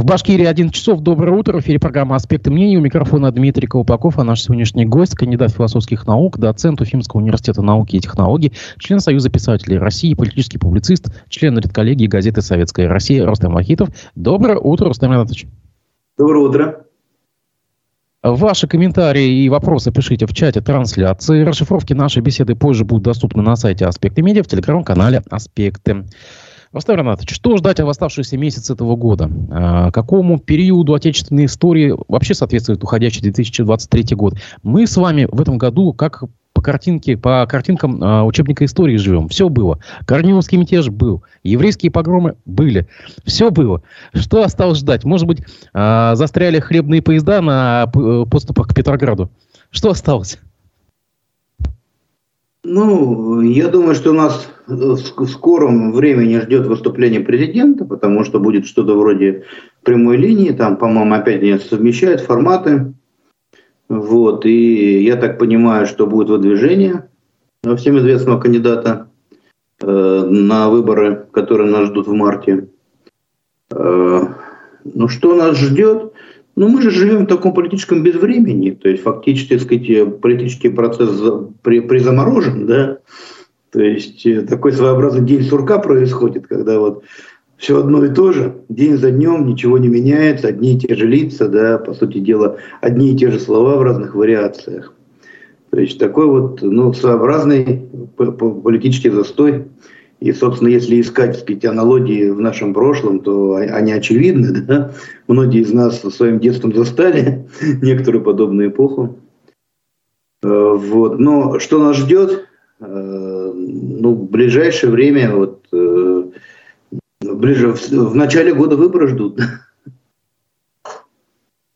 В Башкирии 11 часов. Доброе утро. В эфире программа «Аспекты мнений». У микрофона Дмитрий Колпаков, а наш сегодняшний гость, кандидат философских наук, доцент Уфимского университета науки и технологий, член Союза писателей России, политический публицист, член редколлегии газеты «Советская Россия» Рустам Вахитов. Доброе утро, Рустам Ринатович. Доброе утро. Ваши комментарии и вопросы пишите в чате трансляции. Расшифровки нашей беседы позже будут доступны на сайте «Аспекты медиа» в телеграм-канале «Аспекты». Рустам Ренатович, что ждать в оставшиеся месяцы этого года? А, какому периоду отечественной истории вообще соответствует уходящий 2023 год? Мы с вами в этом году, как по картинке, по картинкам э, учебника истории живем. Все было. Корниловский мятеж был. Еврейские погромы были. Все было. Что осталось ждать? Может быть, э, застряли хлебные поезда на э, подступах к Петрограду? Что осталось? Ну, я думаю, что нас в скором времени ждет выступление президента, потому что будет что-то вроде прямой линии, там, по-моему, опять не совмещают форматы. Вот, и я так понимаю, что будет выдвижение всем известного кандидата э, на выборы, которые нас ждут в марте. Э, ну, что нас ждет? Ну, мы же живем в таком политическом безвремени, то есть фактически, так сказать, политический процесс при, призаморожен, да, то есть э, такой своеобразный день сурка происходит, когда вот все одно и то же, день за днем ничего не меняется, одни и те же лица, да, по сути дела, одни и те же слова в разных вариациях. То есть такой вот ну, своеобразный политический застой. И, собственно, если искать сказать, аналогии в нашем прошлом, то они очевидны. Да? Многие из нас своим детством застали некоторую подобную эпоху. Э, вот. Но что нас ждет? Э, ну, в ближайшее время, вот, э, ближе в, в начале года выборы ждут.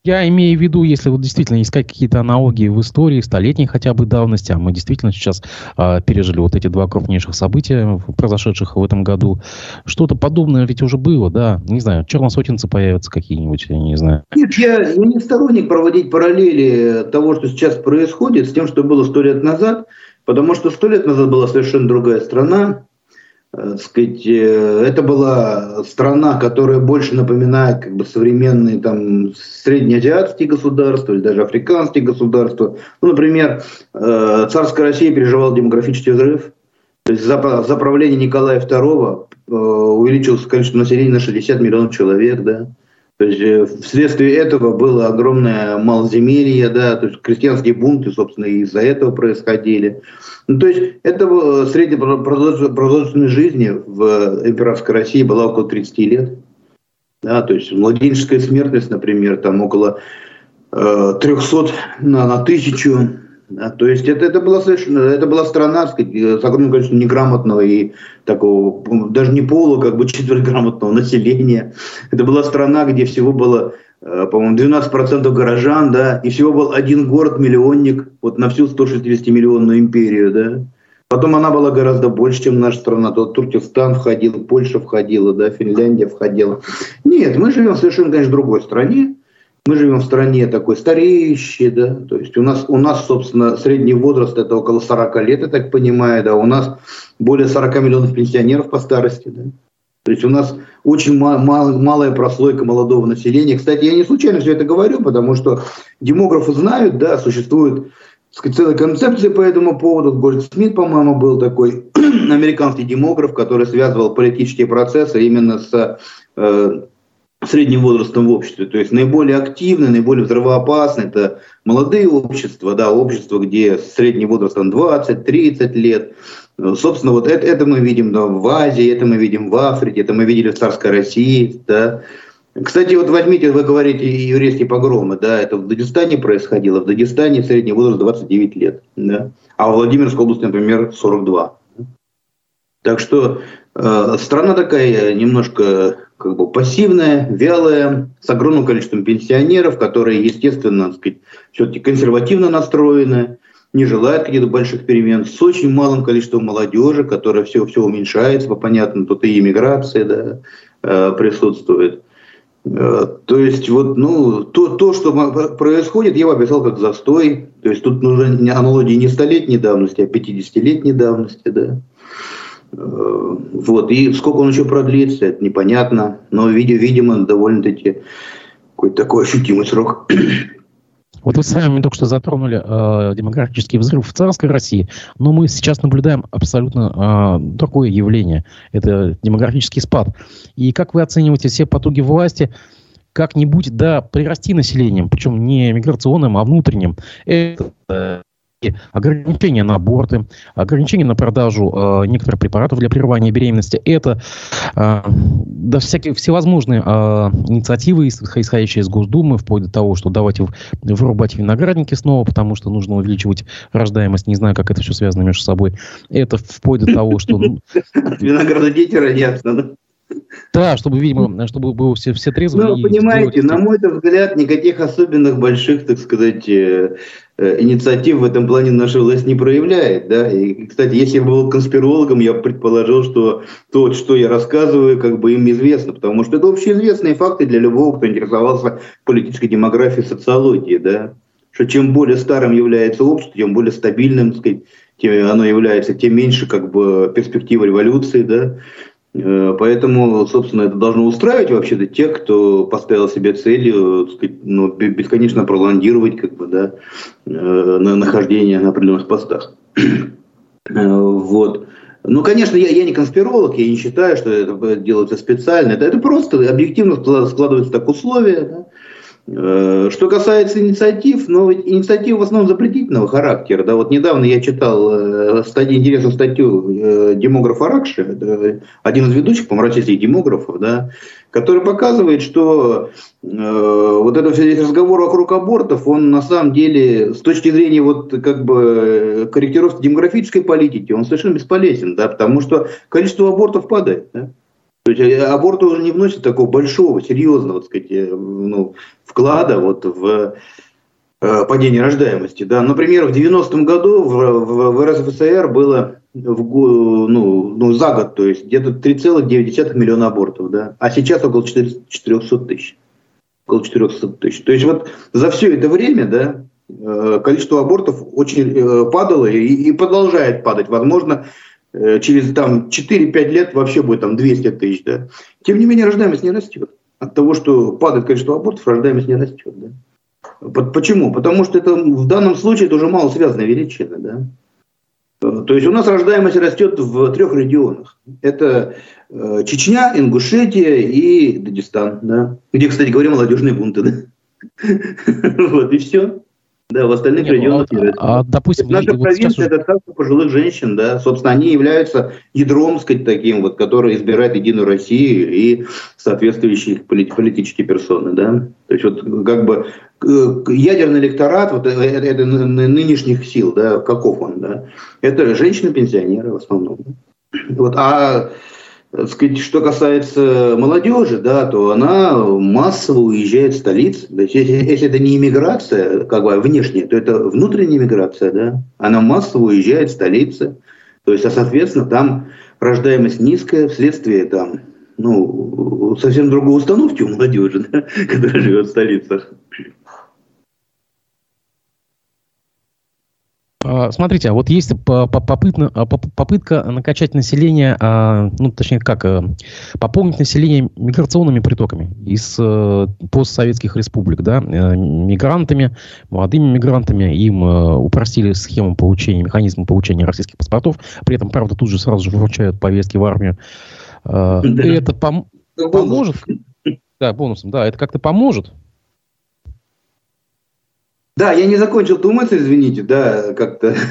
Я имею в виду, если вот действительно искать какие-то аналогии в истории, столетней хотя бы давности, а мы действительно сейчас э, пережили вот эти два крупнейших события, произошедших в этом году. Что-то подобное ведь уже было, да? Не знаю, черносотенцы появятся какие-нибудь, я не знаю. Нет, я, я не сторонник проводить параллели того, что сейчас происходит, с тем, что было сто лет назад, потому что сто лет назад была совершенно другая страна, сказать, э, это была страна, которая больше напоминает как бы современные там среднеазиатские государства или даже африканские государства. Ну, например, э, царская Россия переживала демографический взрыв. То есть за, за правление Николая II увеличилось количество населения на 60 миллионов человек, да. То есть э, вследствие этого было огромное малоземелье, да, то есть крестьянские бунты, собственно, из-за этого происходили. Ну, то есть это средняя продолжительность жизни в императорской России была около 30 лет. Да, то есть младенческая смертность, например, там около э, 300 на, на тысячу. Да, то есть это, это, была совершенно, это была страна сказать, с огромным количеством неграмотного и такого, даже не полу, как бы четвертьграмотного населения. Это была страна, где всего было, э, по-моему, 12% горожан, да, и всего был один город-миллионник вот на всю 160-миллионную империю, да. Потом она была гораздо больше, чем наша страна. Тут Туркестан входил, Польша входила, да, Финляндия входила. Нет, мы живем в совершенно, конечно, другой стране. Мы живем в стране такой стареющей, да, то есть у нас, у нас, собственно, средний возраст это около 40 лет, я так понимаю, да, у нас более 40 миллионов пенсионеров по старости, да. То есть у нас очень мал, мал, малая прослойка молодого населения. Кстати, я не случайно все это говорю, потому что демографы знают, да, существует целая концепция по этому поводу. Гольд Смит, по-моему, был такой американский демограф, который связывал политические процессы именно с э, средним возрастом в обществе. То есть наиболее активные, наиболее взрывоопасные это молодые общества, да, общества, где средний возраст там 20-30 лет. Собственно, вот это, это мы видим да, в Азии, это мы видим в Африке, это мы видели в царской России. Да. Кстати, вот возьмите, вы говорите еврейские погромы, да, это в Дагестане происходило. В Дагестане средний возраст 29 лет, да, а в Владимирской области, например, 42. Так что э, страна такая немножко как бы пассивная, вялая, с огромным количеством пенсионеров, которые, естественно, сказать, все-таки консервативно настроены, не желают каких-то больших перемен, с очень малым количеством молодежи, которая все, все уменьшается, понятно, тут и иммиграция да, э, присутствует. Э, то есть вот, ну, то, то, что происходит, я бы описал как застой. То есть тут нужны аналогии не столетней давности, а 50-летней давности, да. Вот. И сколько он еще продлится, это непонятно. Но, видимо, довольно-таки какой-то такой ощутимый срок. Вот вы сами только что затронули э, демографический взрыв в царской России, но мы сейчас наблюдаем абсолютно э, другое явление. Это демографический спад. И как вы оцениваете все потуги власти как-нибудь, да, прирасти населением, причем не миграционным, а внутренним? Это ограничения на аборты, ограничения на продажу э, некоторых препаратов для прерывания беременности. Это э, да, всякие всевозможные э, инициативы, исходящие из Госдумы, вплоть до того, что давайте вырубать виноградники снова, потому что нужно увеличивать рождаемость. Не знаю, как это все связано между собой. Это вплоть до того, что... Винограда дети родятся, да, чтобы, видимо, чтобы было все, все трезвые. Ну, понимаете, на мой взгляд, никаких особенных больших, так сказать, э, инициатив в этом плане наша власть не проявляет. Да? И, кстати, если я был конспирологом, я предположил, что то, что я рассказываю, как бы им известно, потому что это общеизвестные факты для любого, кто интересовался политической демографией, социологией. Да? Что чем более старым является общество, тем более стабильным, сказать, тем оно является, тем меньше как бы перспектива революции, да, Э, поэтому, собственно, это должно устраивать вообще-то тех, кто поставил себе целью ну, бесконечно пролонгировать как бы, да, э, на нахождение на определенных постах. Э, вот. Ну, конечно, я, я не конспиролог, я не считаю, что это делается специально. Это, это просто объективно складываются так условия. Да? Э, что касается инициатив, ну, инициативы в основном запретительного характера. Да, вот недавно я читал э, статью, интересную статью э, демографа Ракши, один из ведущих, по российских демографов, да, который показывает, что э, вот этот весь разговор вокруг абортов, он на самом деле с точки зрения вот как бы корректировки демографической политики, он совершенно бесполезен, да, потому что количество абортов падает. Да. То есть э, аборт уже не вносит такого большого, серьезного, так сказать, э, ну, вклада вот в э, падение рождаемости. Да. Например, в 90-м году в, в, в РСФСР было в, ну, ну, за год, то есть где-то 3,9 миллиона абортов, да, а сейчас около 400 тысяч. Около 400 тысяч. То есть вот за все это время, да, количество абортов очень падало и, и продолжает падать. Возможно, через там 4-5 лет вообще будет там 200 тысяч, да. Тем не менее, рождаемость не растет. От того, что падает количество абортов, рождаемость не растет, да. Почему? Потому что это в данном случае это уже мало связанная величина, да. Э, то есть у нас рождаемость растет в трех регионах. Это э, Чечня, Ингушетия и Дагестан, да. Где, кстати говоря, молодежные бунты, да. Вот и все. Да, в остальных Нет, ну, регионах а, а, допустим, наша вот провинция это царство пожилых женщин, да, собственно, они являются ядром, сказать, таким вот, который избирает Единую Россию и соответствующие политические персоны, да. То есть вот как бы ядерный электорат вот это, это нынешних сил, да, каков он, да, это женщины-пенсионеры в основном. Вот, а сказать, что касается молодежи, да, то она массово уезжает в столицы. То есть, если, если это не иммиграция, как бы внешняя, то это внутренняя иммиграция, да. Она массово уезжает в столицы. То есть, а соответственно, там рождаемость низкая вследствие там, ну, совсем другой установки у молодежи, да, которая живет в столицах. Смотрите, а вот есть попытка, попытка накачать население, а, ну, точнее, как, э, пополнить население миграционными притоками из э, постсоветских республик, да, э, мигрантами, молодыми мигрантами, им упростили схему получения, механизм получения российских паспортов, при этом, правда, тут же сразу же вручают повестки в армию. Да. Это пом- поможет? Да, бонусом, да, это как-то поможет да, я не закончил ту мысль, извините, да, как-то.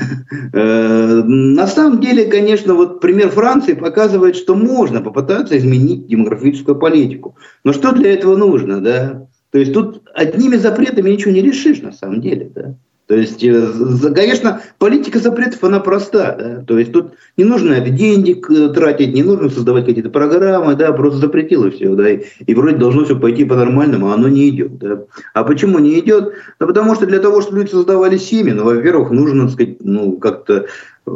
Э, на самом деле, конечно, вот пример Франции показывает, что можно попытаться изменить демографическую политику. Но что для этого нужно, да? То есть тут одними запретами ничего не решишь, на самом деле, да? То есть, э, конечно, политика запретов, она проста. Да? То есть тут не нужно это деньги э, тратить, не нужно создавать какие-то программы, да, просто запретило все. Да? И, вроде должно все пойти по-нормальному, а оно не идет. Да? А почему не идет? Да потому что для того, чтобы люди создавали семьи, ну, во-первых, нужно, так сказать, ну, как-то э,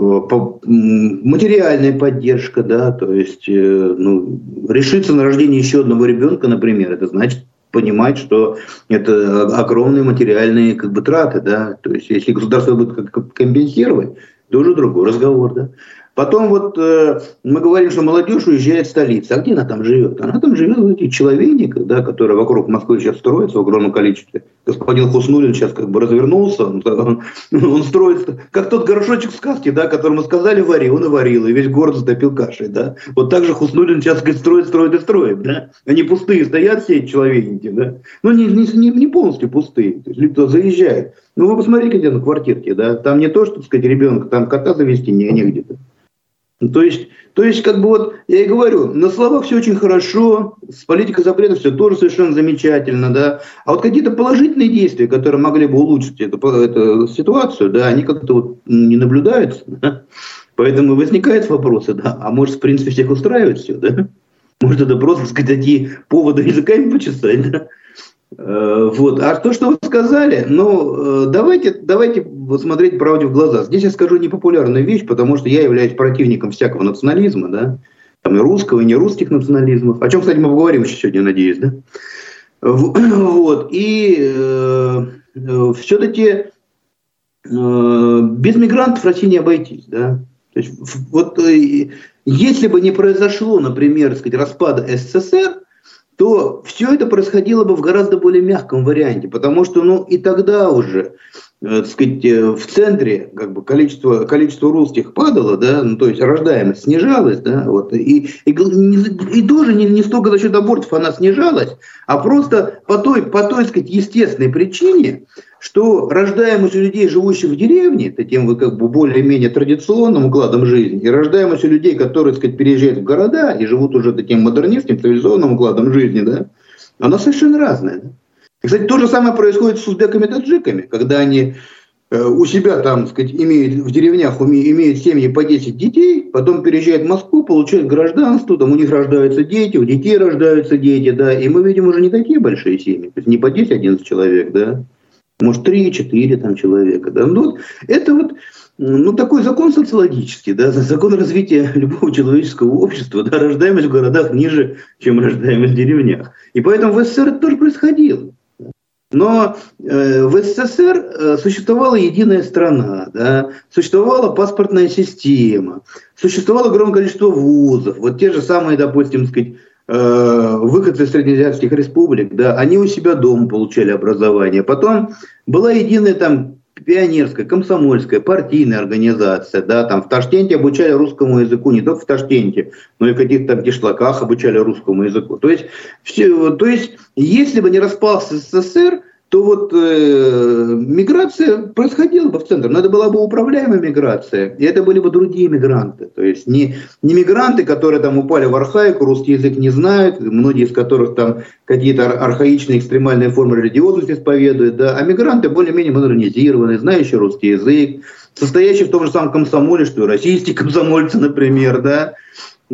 материальная поддержка, да, то есть ну, решиться на рождение еще одного ребенка, например, это значит понимать, что это огромные материальные как бы траты, да, то есть если государство будет как компенсировать, то уже другой разговор, да. Потом вот э, мы говорим, что молодежь уезжает в столицу. А где она там живет? Она там живет в этих человейниках, да, которые вокруг Москвы сейчас строятся в огромном количестве. Господин Хуснулин сейчас как бы развернулся, он, он, строится, как тот горшочек в сказке, да, которому сказали вари, он и варил, и весь город затопил кашей. Да. Вот так же Хуснулин сейчас говорит, строит, строит и строит. Да. Они пустые стоят все эти человейники. Да. Ну, не, не, не полностью пустые. То есть, кто заезжает. Ну, вы посмотрите, где на квартирке, да, там не то, что, так сказать, ребенка, там кота завести не, негде-то. Ну, то есть, то есть, как бы вот, я и говорю, на словах все очень хорошо, с политикой запрета все тоже совершенно замечательно, да. А вот какие-то положительные действия, которые могли бы улучшить эту, эту ситуацию, да, они как-то вот не наблюдаются. Да? Поэтому возникают вопросы, да, а может, в принципе, всех устраивает все, да? Может, это просто, так сказать, такие поводы языками почесать, да? Э, вот. А то, что вы сказали, ну, э, давайте, давайте смотреть правде в глаза. Здесь я скажу непопулярную вещь, потому что я являюсь противником всякого национализма, да, там и русского, и не русских национализмов, о чем, кстати, мы поговорим еще сегодня, надеюсь, да. Вот. И э, э все-таки э, без мигрантов России не обойтись, да. То есть, вот э, если бы не произошло, например, сказать, распада СССР, то все это происходило бы в гораздо более мягком варианте, потому что ну, и тогда уже так сказать, э, в центре как бы, количество, количество русских падало, да, ну, то есть рождаемость снижалась, да, вот, и, и, и тоже не, не столько за счет абортов она снижалась, а просто по той, по той сказать, естественной причине, что рождаемость у людей, живущих в деревне, таким вы как бы более-менее традиционным укладом жизни, и рождаемость у людей, которые, так сказать, переезжают в города и живут уже таким модернистским, цивилизованным укладом жизни, да, она совершенно разная. Да? И, кстати, то же самое происходит с узбеками-таджиками, когда они э, у себя там, так сказать, имеют в деревнях имеют семьи по 10 детей, потом переезжают в Москву, получают гражданство, там у них рождаются дети, у детей рождаются дети, да, и мы видим уже не такие большие семьи, то есть не по 10-11 человек, да, может, три-четыре там человека. Да? Ну, это вот ну, такой закон социологический, да, закон развития любого человеческого общества, да, рождаемость в городах ниже, чем рождаемость в деревнях. И поэтому в СССР это тоже происходило. Но э, в СССР э, существовала единая страна, да, существовала паспортная система, существовало огромное количество вузов. Вот те же самые, допустим, сказать, Э, выходцы из среднеазиатских республик, да, они у себя дома получали образование. Потом была единая там пионерская, комсомольская, партийная организация, да, там в Ташкенте обучали русскому языку, не только в Ташкенте, но и в каких-то там кишлаках обучали русскому языку. То есть, все, то есть если бы не распался СССР, то вот э, миграция происходила бы в центр, но это была бы управляемая миграция, и это были бы другие мигранты, то есть не, не мигранты, которые там упали в архаику, русский язык не знают, многие из которых там какие-то архаичные экстремальные формы религиозности исповедуют, да, а мигранты более-менее модернизированные, знающие русский язык, состоящие в том же самом комсомоле, что и российские комсомольцы, например, да,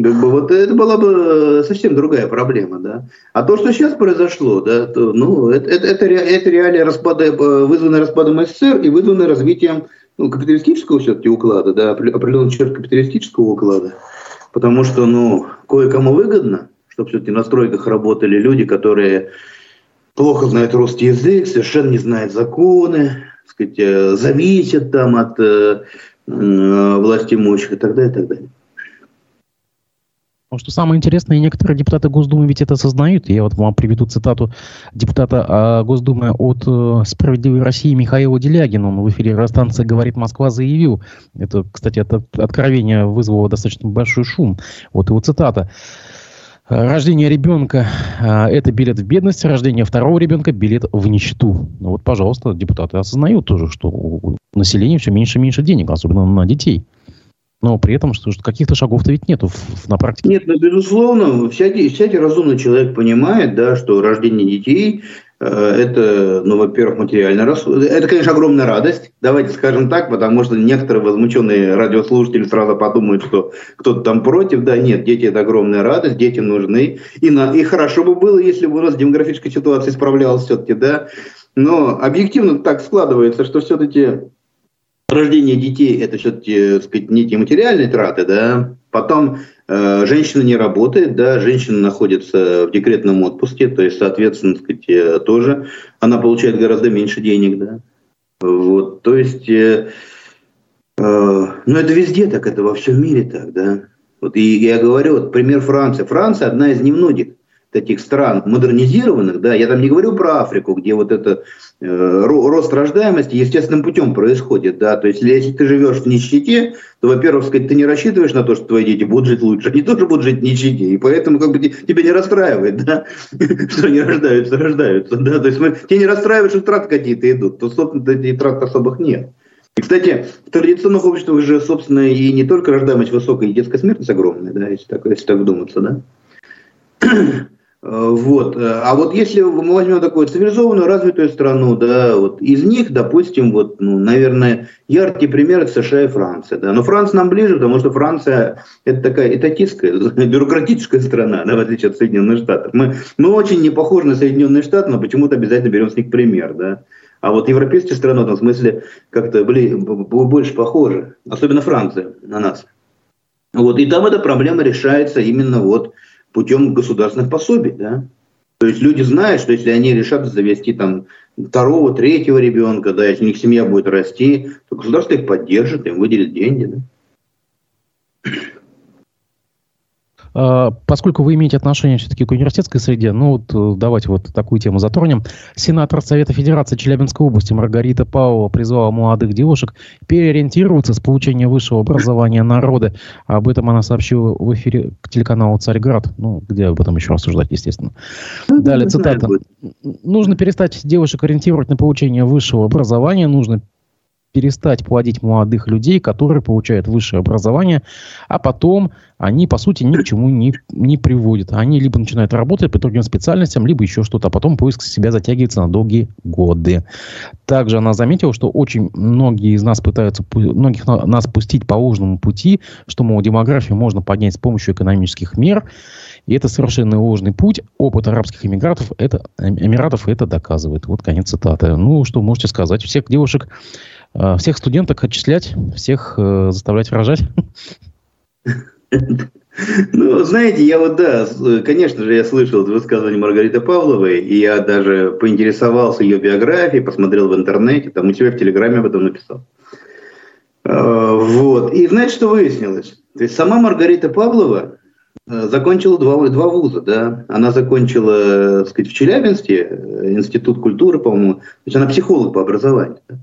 как бы вот это была бы совсем другая проблема, да. А то, что сейчас произошло, да, то, ну, это, это, это, это реалия распада, э, вызванная распадом СССР и вызванная развитием ну, капиталистического все-таки уклада, да, определенный черт капиталистического уклада. Потому что, ну, кое-кому выгодно, чтобы все-таки на стройках работали люди, которые плохо знают русский язык, совершенно не знают законы, сказать, э, зависят там от э, э, власти имущих и так далее, и так далее. Потому что самое интересное, некоторые депутаты Госдумы ведь это осознают. Я вот вам приведу цитату депутата а, Госдумы от э, «Справедливой России» Михаила Делягина. Он в эфире радиостанции «Говорит Москва» заявил. Это, кстати, это откровение вызвало достаточно большой шум. Вот его цитата. Рождение ребенка а, – это билет в бедность, рождение второго ребенка – билет в нищету. Ну вот, пожалуйста, депутаты осознают тоже, что у населения все меньше и меньше денег, особенно на детей но при этом что, что каких-то шагов-то ведь нету на практике. Нет, ну, безусловно, всякий, всякий разумный человек понимает, да, что рождение детей э, это, ну, во-первых, материальный расход. Это, конечно, огромная радость, давайте скажем так, потому что некоторые возмущенные радиослушатели сразу подумают, что кто-то там против. Да, нет, дети – это огромная радость, дети нужны. И, на, и хорошо бы было, если бы у нас демографическая ситуация исправлялась все-таки, да. Но объективно так складывается, что все-таки рождение детей это все-таки, сказать, некие материальные траты, да. Потом э, женщина не работает, да, женщина находится в декретном отпуске, то есть, соответственно, сказать, э, тоже она получает гораздо меньше денег, да. Вот, то есть, э, Э, ну, это везде так, это во всем мире так, да. Вот и я говорю, вот пример Франции. Франция одна из немногих таких стран модернизированных, да, я там не говорю про Африку, где вот это э, рост рождаемости естественным путем происходит, да, то есть если ты живешь в нищете, то, во-первых, сказать, ты не рассчитываешь на то, что твои дети будут жить лучше, они тоже будут жить в нищете, и поэтому как бы тебя не расстраивает, да, что они рождаются, рождаются, да, то есть тебя не расстраивает, что траты какие-то идут, то, собственно, этих трат особых нет. И, кстати, в традиционных обществах же, собственно, и не только рождаемость высокая, и детская смертность огромная, да, если так, если так вдуматься, да. Э, вот. А вот если мы возьмем такую цивилизованную, развитую страну, да, вот из них, допустим, вот, ну, наверное, яркий пример это США и Франция. Да. Но Франция нам ближе, потому что Франция это такая этатистская, бюрократическая страна, да, в отличие от Соединенных Штатов. Мы, мы очень не похожи на Соединенные Штаты, но почему-то обязательно берем с них пример. Да. А вот европейские страны в этом смысле как-то были больше похожи, особенно Франция на нас. Вот, и там эта проблема решается именно вот путем государственных пособий, да. То есть люди знают, что если они решат завести там второго, третьего ребенка, да, если у них семья будет расти, то государство их поддержит, им выделит деньги, да. А, поскольку вы имеете отношение все-таки к университетской среде, ну вот э, давайте вот такую тему затронем. Сенатор Совета Федерации Челябинской области Маргарита Павлова призвала молодых девушек переориентироваться с получения высшего образования народа. Об этом она сообщила в эфире телеканала «Царьград», ну, где об этом еще рассуждать, естественно. Ну, Далее цитата. «Нужно перестать девушек ориентировать на получение высшего образования, нужно перестать плодить молодых людей, которые получают высшее образование, а потом они, по сути, ни к чему не, не приводят. Они либо начинают работать по другим специальностям, либо еще что-то, а потом поиск себя затягивается на долгие годы. Также она заметила, что очень многие из нас пытаются многих нас пустить по ложному пути, что, мол, демографию можно поднять с помощью экономических мер, и это совершенно ложный путь. Опыт арабских эмигратов это, эмиратов это доказывает. Вот конец цитаты. Ну, что можете сказать? Всех девушек всех студенток отчислять, всех э, заставлять рожать? Ну, знаете, я вот, да, конечно же, я слышал это высказывание Маргариты Павловой, и я даже поинтересовался ее биографией, посмотрел в интернете, там у тебя в Телеграме об этом написал. А, вот. И знаете, что выяснилось? То есть сама Маргарита Павлова э, закончила два, два вуза, да. Она закончила, так сказать, в Челябинске, э, Институт культуры, по-моему. То есть она психолог по образованию. Да?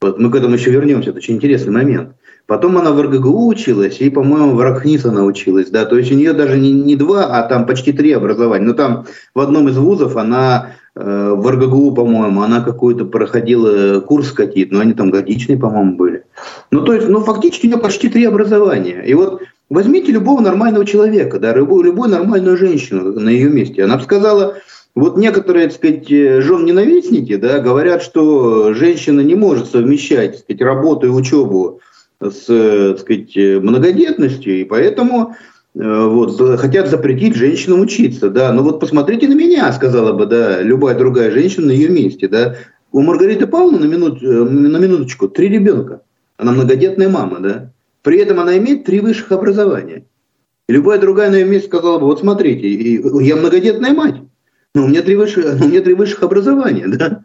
Вот мы к этому еще вернемся, это очень интересный момент. Потом она в РГГУ училась, и, по-моему, в Рахнис она училась, да, то есть у нее даже не, не два, а там почти три образования. Но там в одном из вузов она э, в РГГУ, по-моему, она какой-то проходила курс какие-то, но они там годичные, по-моему, были. Ну, то есть, ну, фактически у нее почти три образования. И вот возьмите любого нормального человека, да, любую, любую нормальную женщину на ее месте. Она бы сказала, вот некоторые, так сказать, э, жен-ненавистники да, говорят, что женщина не может совмещать так сказать, работу и учебу с э, так сказать, многодетностью, и поэтому э, вот, хотят запретить женщинам учиться. Да. Но вот посмотрите на меня, сказала бы да, любая другая женщина на ее месте. Да. У Маргариты Павловны на, минут, на минуточку три ребенка. Она многодетная мама. Да. При этом она имеет три высших образования. И любая другая на ее месте сказала бы, вот смотрите, я многодетная мать. Ну, у меня три высших, у меня три высших образования, да.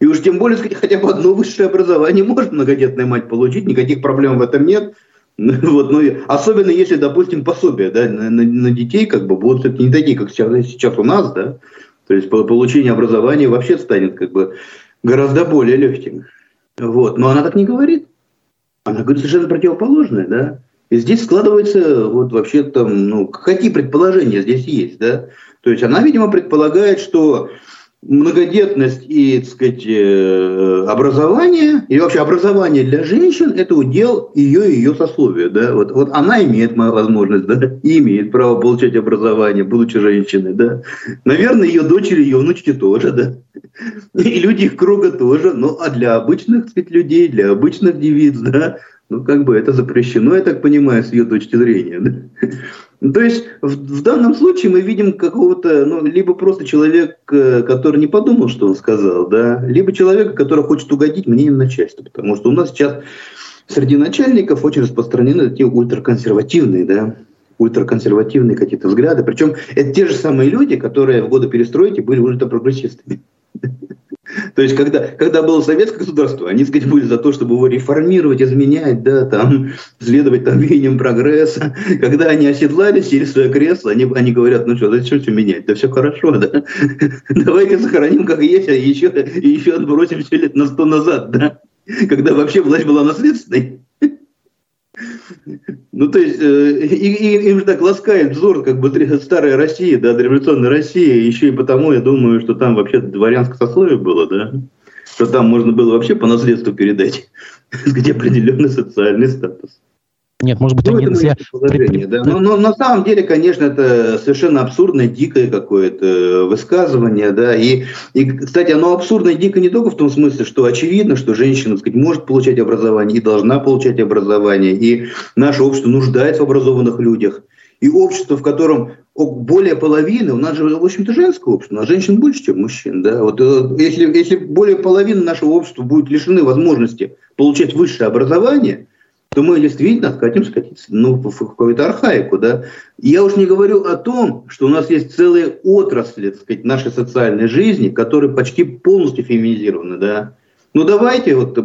И уж тем более, сказать, хотя бы одно высшее образование может многодетная мать получить, никаких проблем в этом нет. Вот, ну, особенно если, допустим, пособия да, на, на, на детей как бы будут не такие, как сейчас, сейчас у нас, да. То есть получение образования вообще станет как бы гораздо более легким. Вот. Но она так не говорит. Она говорит совершенно противоположное, да. И здесь складывается вот вообще там, ну, какие предположения здесь есть, да. То есть она, видимо, предполагает, что многодетность и, так сказать, э, образование, и вообще образование для женщин – это удел ее и ее сословия. Да? Вот, вот она имеет возможность, да, и имеет право получать образование, будучи женщиной. Да? Наверное, ее дочери, ее внучки тоже, да. И люди их круга тоже. Ну, а для обычных, так сказать, людей, для обычных девиц, да, ну, как бы это запрещено, я так понимаю, с ее точки зрения. Да? Ну, то есть в, в данном случае мы видим какого-то, ну, либо просто человек, э, который не подумал, что он сказал, да, либо человека, который хочет угодить мнением начальства. Потому что у нас сейчас среди начальников очень распространены такие ультраконсервативные, да, ультраконсервативные какие-то взгляды. Причем это те же самые люди, которые в годы перестройки были ультрапрогрессистами. То есть, когда, когда было советское государство, они, сказать, были за то, чтобы его реформировать, изменять, да, там, следовать там веяниям прогресса. Когда они оседлали, сели в свое кресло, они, они говорят, ну что, зачем все менять? Да все хорошо, да. Давайте сохраним, как есть, а еще, еще отбросим все лет на сто назад, да. Когда вообще власть была наследственной. Ну, то есть, э, им же так ласкает взор, как бы старая Россия, да, революционная Россия, еще и потому, я думаю, что там вообще дворянское сословие было, да, что там можно было вообще по наследству передать, где определенный социальный статус. Нет, может быть, ну, они... Это положение, да. но, но на самом деле, конечно, это совершенно абсурдное, дикое какое-то высказывание, да, и, и, кстати, оно абсурдное, дико не только в том смысле, что очевидно, что женщина, так сказать, может получать образование и должна получать образование, и наше общество нуждается в образованных людях, и общество, в котором более половины, у нас же, в общем-то, женское общество, у нас женщин больше, чем мужчин. Да? Вот, э, если, если более половины нашего общества будет лишены возможности получать высшее образование – то мы действительно хотим скатиться ну, в какую-то архаику. Да? Я уж не говорю о том, что у нас есть целые отрасли так сказать, нашей социальной жизни, которые почти полностью феминизированы. Да? Ну давайте, вот,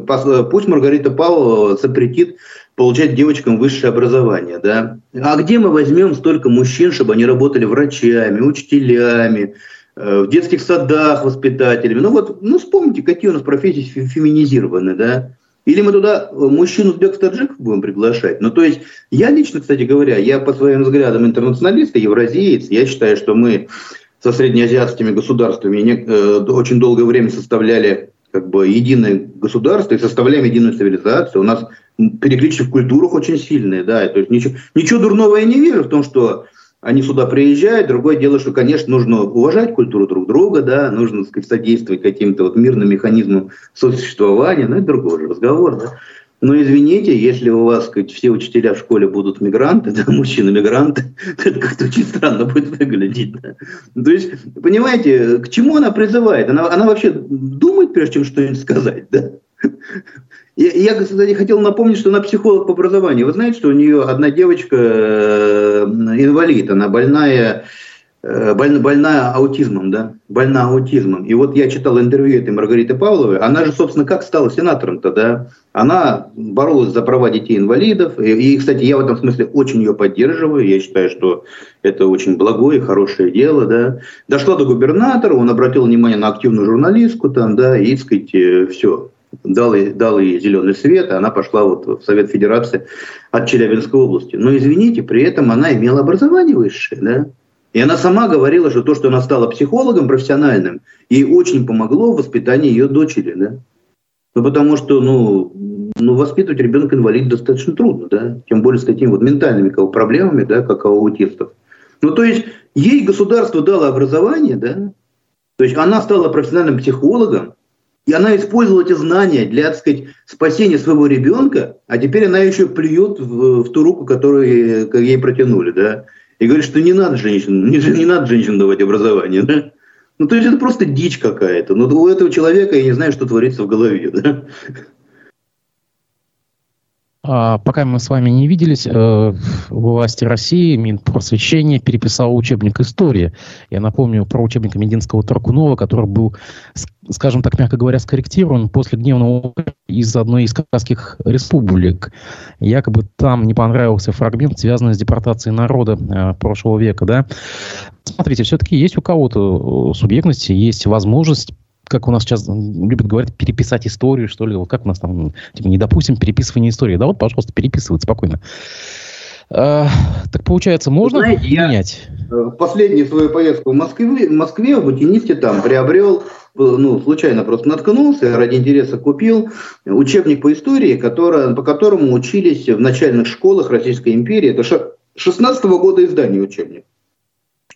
пусть Маргарита Павлова запретит получать девочкам высшее образование. Да? А где мы возьмем столько мужчин, чтобы они работали врачами, учителями, э, в детских садах воспитателями? Ну вот, ну вспомните, какие у нас профессии феминизированы, да? Или мы туда э, мужчину узбек таджиков будем приглашать? Ну, то есть, я лично, кстати говоря, я по своим взглядам интернационалист и евразиец, я считаю, что мы со среднеазиатскими государствами не, э, очень долгое время составляли как бы единое государство и составляем единую цивилизацию. У нас переклички в культурах очень сильные, да, то есть ничего, ничего дурного я не вижу в том, что они сюда приезжают. Другое дело, что, конечно, нужно уважать культуру друг друга, да, нужно, так сказать, содействовать каким-то вот мирным механизмам сосуществования, ну, это другой же разговор, да. Но извините, если у вас сказать, все учителя в школе будут мигранты, да, мужчины-мигранты, это как-то очень странно будет выглядеть. Да. То есть, понимаете, к чему она призывает? Она, она вообще думает, прежде чем что-нибудь сказать, да? Я, я, кстати, хотел напомнить, что она психолог по образованию. Вы знаете, что у нее одна девочка э, инвалид, она больная, э, больна, больна аутизмом, да, больна аутизмом. И вот я читал интервью этой Маргариты Павловой, она же, собственно, как стала сенатором-то, да? Она боролась за права детей-инвалидов, и, и, кстати, я в этом смысле очень ее поддерживаю, я считаю, что это очень благое, хорошее дело, да. Дошла до губернатора, он обратил внимание на активную журналистку там, да, и, так сказать, э, все, дал ей, дал ей зеленый свет, и она пошла вот в Совет Федерации от Челябинской области. Но, извините, при этом она имела образование высшее, да? И она сама говорила, что то, что она стала психологом профессиональным, ей очень помогло в воспитании ее дочери, да? Ну, потому что, ну, ну, воспитывать ребенка инвалид достаточно трудно, да? Тем более с такими вот ментальными проблемами, да, как у аутистов. Ну, то есть, ей государство дало образование, да? То есть, она стала профессиональным психологом, и она использовала эти знания для, так сказать, спасения своего ребенка, а теперь она еще плюет в, в ту руку, которую ей протянули, да. И говорит, что не надо женщин, не, не надо женщин давать образование, да. Ну, то есть это просто дичь какая-то. Но у этого человека я не знаю, что творится в голове, да. А, пока мы с вами не виделись, э, власти России, Минпросвещение переписало учебник истории. Я напомню про учебник Мединского Таркунова, который был, скажем так, мягко говоря, скорректирован после гневного из одной из кавказских республик. Якобы там не понравился фрагмент, связанный с депортацией народа э, прошлого века. Да? Смотрите, все-таки есть у кого-то э, субъектности, есть возможность как у нас сейчас любят говорить, переписать историю, что ли, вот как у нас там, типа, не допустим переписывания истории. Да вот, пожалуйста, переписывают спокойно. А, так получается, можно Знаете, менять? Я в последнюю свою поездку в Москве, в Москве в бутинисте там приобрел, ну, случайно просто наткнулся, ради интереса купил учебник по истории, который, по которому учились в начальных школах Российской империи. Это 16 -го года издания учебник.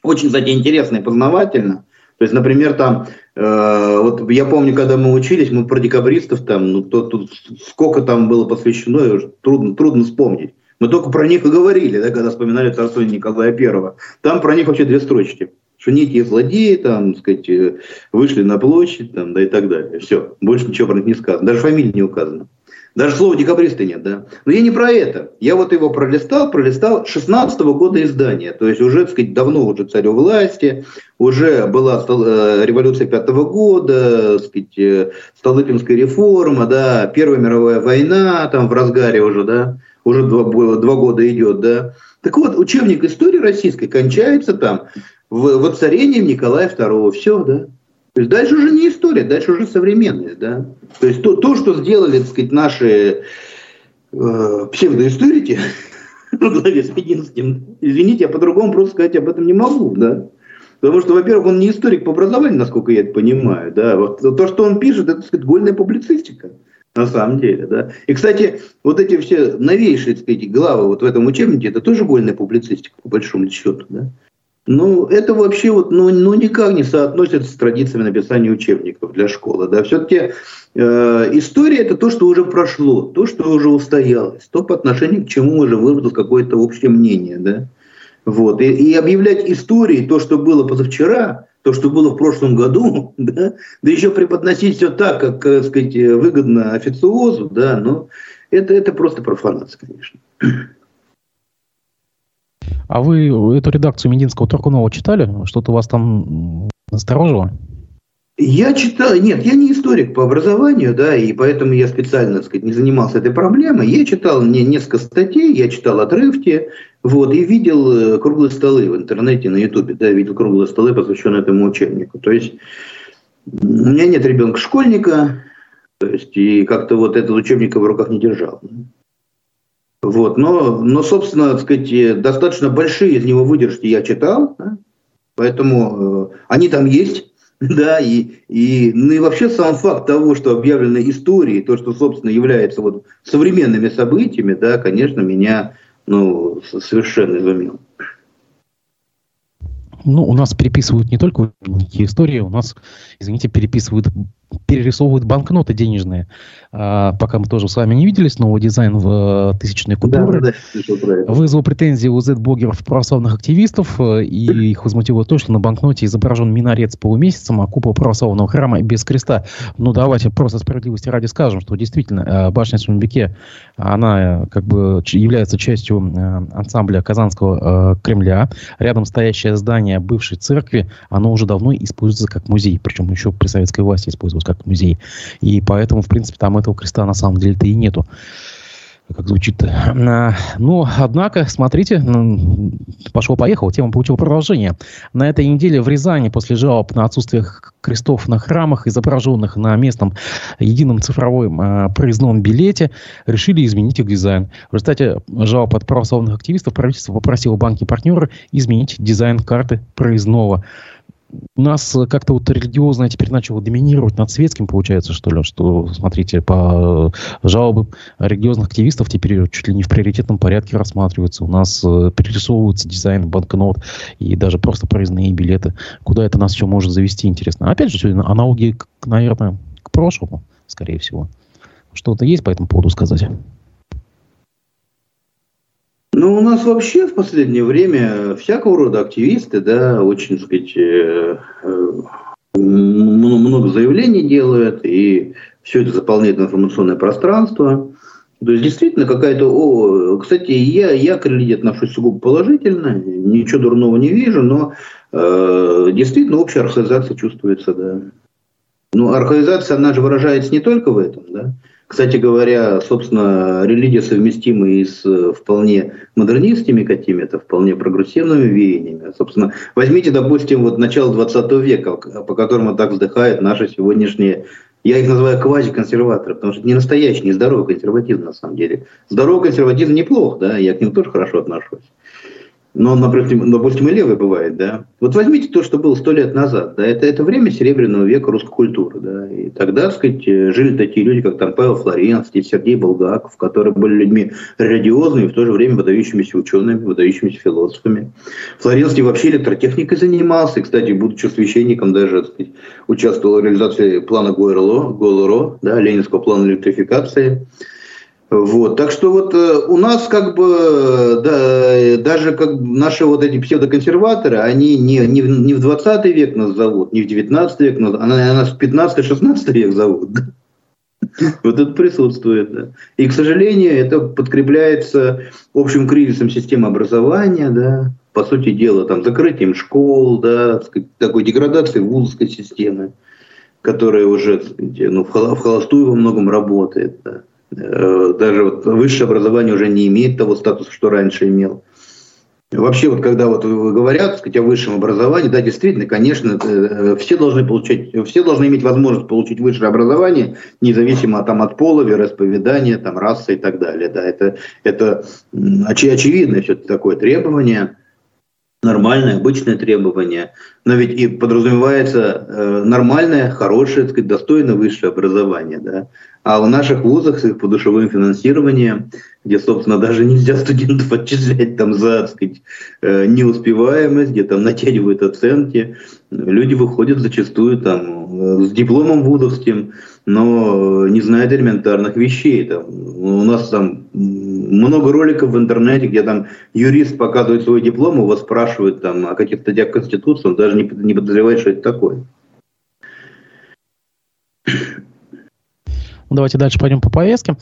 Очень, кстати, интересно и познавательно. То есть, например, там, э, вот я помню, когда мы учились, мы про декабристов там, ну, то, тут сколько там было посвящено, трудно, трудно вспомнить. Мы только про них и говорили, да, когда вспоминали царство Николая Первого. Там про них вообще две строчки. Что некие злодеи, там, сказать, э, вышли на площадь, там, да и так далее. Все, больше ничего про них не сказано. Даже фамилия не указана. Даже слова декабристы нет, да. Но я не про это. Я вот его пролистал, пролистал 16 -го года издания. То есть уже, так сказать, давно уже царь у власти, уже была э, революция пятого года, так сказать, э, Столыпинская реформа, да, Первая мировая война там в разгаре уже, да, уже два, два года идет, да. Так вот, учебник истории российской кончается там в воцарением Николая II. Все, да. То есть дальше уже не история, дальше уже современность, да. То есть то, то что сделали, так сказать, наши э, псевдоисторики во главе с Мединским, извините, я по-другому просто сказать об этом не могу, да. Потому что, во-первых, он не историк по образованию, насколько я это понимаю, да. Вот то, что он пишет, это, так сказать, гольная публицистика на самом деле, да. И, кстати, вот эти все новейшие, так сказать, главы вот в этом учебнике, это тоже гольная публицистика, по большому счету, да. Ну, это вообще вот, ну, ну, никак не соотносится с традициями написания учебников для школы. Да? Все-таки э, история – это то, что уже прошло, то, что уже устоялось, то, по отношению к чему уже выработалось какое-то общее мнение. Да? Вот. И, и объявлять историей то, что было позавчера, то, что было в прошлом году, да, да еще преподносить все так, как, так сказать, выгодно официозу, да, ну, это, это просто профанация, конечно. А вы эту редакцию Мединского Туркунова читали? Что-то вас там насторожило? Я читал, нет, я не историк по образованию, да, и поэтому я специально, так сказать, не занимался этой проблемой. Я читал не, несколько статей, я читал отрывки, вот, и видел э, круглые столы в интернете, на ютубе, да, видел круглые столы, посвященные этому учебнику. То есть у меня нет ребенка-школьника, то есть и как-то вот этот учебник в руках не держал. Вот, но, но, собственно, так сказать, достаточно большие из него выдержки я читал, да? поэтому э, они там есть, да, и, и, ну и вообще сам факт того, что объявлено историей, то, что, собственно, является вот современными событиями, да, конечно, меня ну, совершенно изумил. Ну, у нас переписывают не только истории, у нас, извините, переписывают перерисовывают банкноты денежные. А, пока мы тоже с вами не виделись, новый дизайн в э, тысячной купюры да, да, вызвал претензии у Z-блогеров православных активистов, э, и их возмутило то, что на банкноте изображен минарет с полумесяцем, а купол православного храма без креста. Ну, давайте просто справедливости ради скажем, что действительно э, башня Сумбике, она как бы является частью ансамбля Казанского Кремля. Рядом стоящее здание бывшей церкви, оно уже давно используется как музей, причем еще при советской власти используется вот как музей. И поэтому, в принципе, там этого креста на самом деле-то и нету как звучит. А, ну, однако, смотрите, пошло-поехало, тема получила продолжение. На этой неделе в Рязани после жалоб на отсутствие крестов на храмах, изображенных на местном едином цифровом э, проездном билете, решили изменить их дизайн. В результате жалоб от православных активистов правительство попросило банки-партнеры изменить дизайн карты проездного нас как-то вот религиозное теперь начало доминировать над светским, получается, что ли, что, смотрите, по жалобам религиозных активистов теперь чуть ли не в приоритетном порядке рассматриваются. У нас э, перерисовывается дизайн банкнот и даже просто проездные билеты. Куда это нас еще может завести, интересно. Опять же, аналогии, наверное, к прошлому, скорее всего. Что-то есть по этому поводу сказать? Ну, у нас вообще в последнее время всякого рода активисты, да, очень, так сказать, э, э, много заявлений делают, и все это заполняет информационное пространство. То есть действительно какая-то... О, кстати, я, я к религии отношусь сугубо положительно, ничего дурного не вижу, но э, действительно общая архаизация чувствуется, да. Ну, архаизация, она же выражается не только в этом, да. Кстати говоря, собственно, религия совместима и с э, вполне модернистскими какими-то, вполне прогрессивными веяниями. Собственно, возьмите, допустим, вот начало 20 века, по которому так вздыхают наши сегодняшние я их называю квазиконсерваторы, потому что это не настоящий, не здоровый консерватизм на самом деле. Здоровый консерватизм неплох, да, я к нему тоже хорошо отношусь но, например, допустим, и левый бывает, да. Вот возьмите то, что было сто лет назад, да, это, это время серебряного века русской культуры, да, и тогда, так сказать, жили такие люди, как там Павел Флоренский, Сергей Булгаков, которые были людьми религиозными, в то же время выдающимися учеными, выдающимися философами. Флоренский вообще электротехникой занимался, и, кстати, будучи священником, даже, так сказать, участвовал в реализации плана Гойрло, Голоро, да, ленинского плана электрификации. Вот, так что вот э, у нас как бы да, даже как наши вот эти псевдоконсерваторы, они не, не, не в 20 век нас зовут, не в 19 век, нас, а нас в 15-16 век зовут. Вот это присутствует, да. И, к сожалению, это подкрепляется общим кризисом системы образования, да, по сути дела, там, закрытием школ, да, такой деградацией вузовской системы, которая уже, ну, в холостую во многом работает, да. Э, даже вот высшее образование уже не имеет того статуса, что раньше имел. Вообще, вот когда вот говорят сказать, о высшем образовании, да, действительно, конечно, э, все должны получать, все должны иметь возможность получить высшее образование, независимо там, от пола, вероисповедания, там, расы и так далее. Да, это, это оч, очевидное все такое требование нормальное, обычное требование, но ведь и подразумевается э, нормальное, хорошее, так сказать, достойное высшее образование. Да? А в наших вузах с их подушевым финансированием, где, собственно, даже нельзя студентов отчислять там за, так сказать, э, неуспеваемость, где там натягивают оценки, люди выходят зачастую там э, с дипломом вузовским, но не знают элементарных вещей. Там, у нас там много роликов в интернете, где там юрист показывает свой диплом, его спрашивают там о каких-то статьях Конституции, он даже не, не подозревает, что это такое. Давайте дальше пойдем по повестке.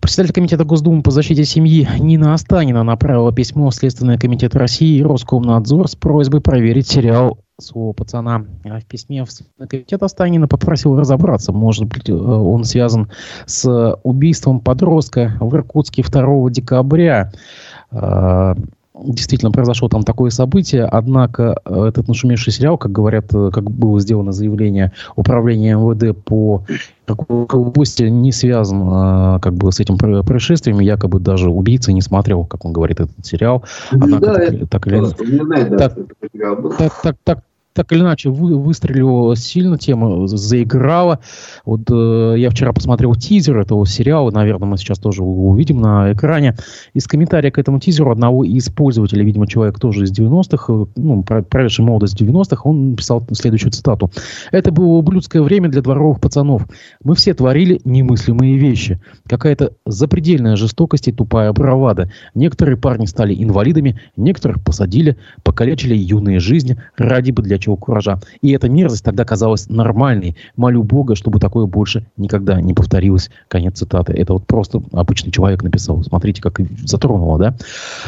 Председатель Комитета Госдумы по защите семьи Нина Останина направила письмо в Следственный комитет России и Роскомнадзор с просьбой проверить сериал своего пацана. А в письме в комитет Останина попросил разобраться, может быть, э, он связан с убийством подростка в Иркутске 2 декабря. Действительно произошло там такое событие, однако э, этот нашумевший сериал, как говорят, э, как было сделано заявление управления МВД по области, не связан а, как бы с этим происшествием, якобы даже убийца не смотрел, как он говорит, этот сериал. Однако, да, так, так так, так, так, так, или иначе вы, выстрелила сильно, тема заиграла. Вот э, я вчера посмотрел тизер этого сериала, наверное, мы сейчас тоже увидим на экране. Из комментария к этому тизеру одного из пользователей, видимо, человек тоже из 90-х, э, ну, проведший молодость 90-х, он написал следующую цитату. «Это было ублюдское время для дворовых пацанов. Мы все творили немыслимые вещи. Какая-то запредельная жестокость и тупая бравада. Некоторые парни стали инвалидами, некоторых посадили, покалечили юные жизни ради бы для горячего куража. И эта мерзость тогда казалась нормальной. Молю Бога, чтобы такое больше никогда не повторилось. Конец цитаты. Это вот просто обычный человек написал. Смотрите, как затронуло, да?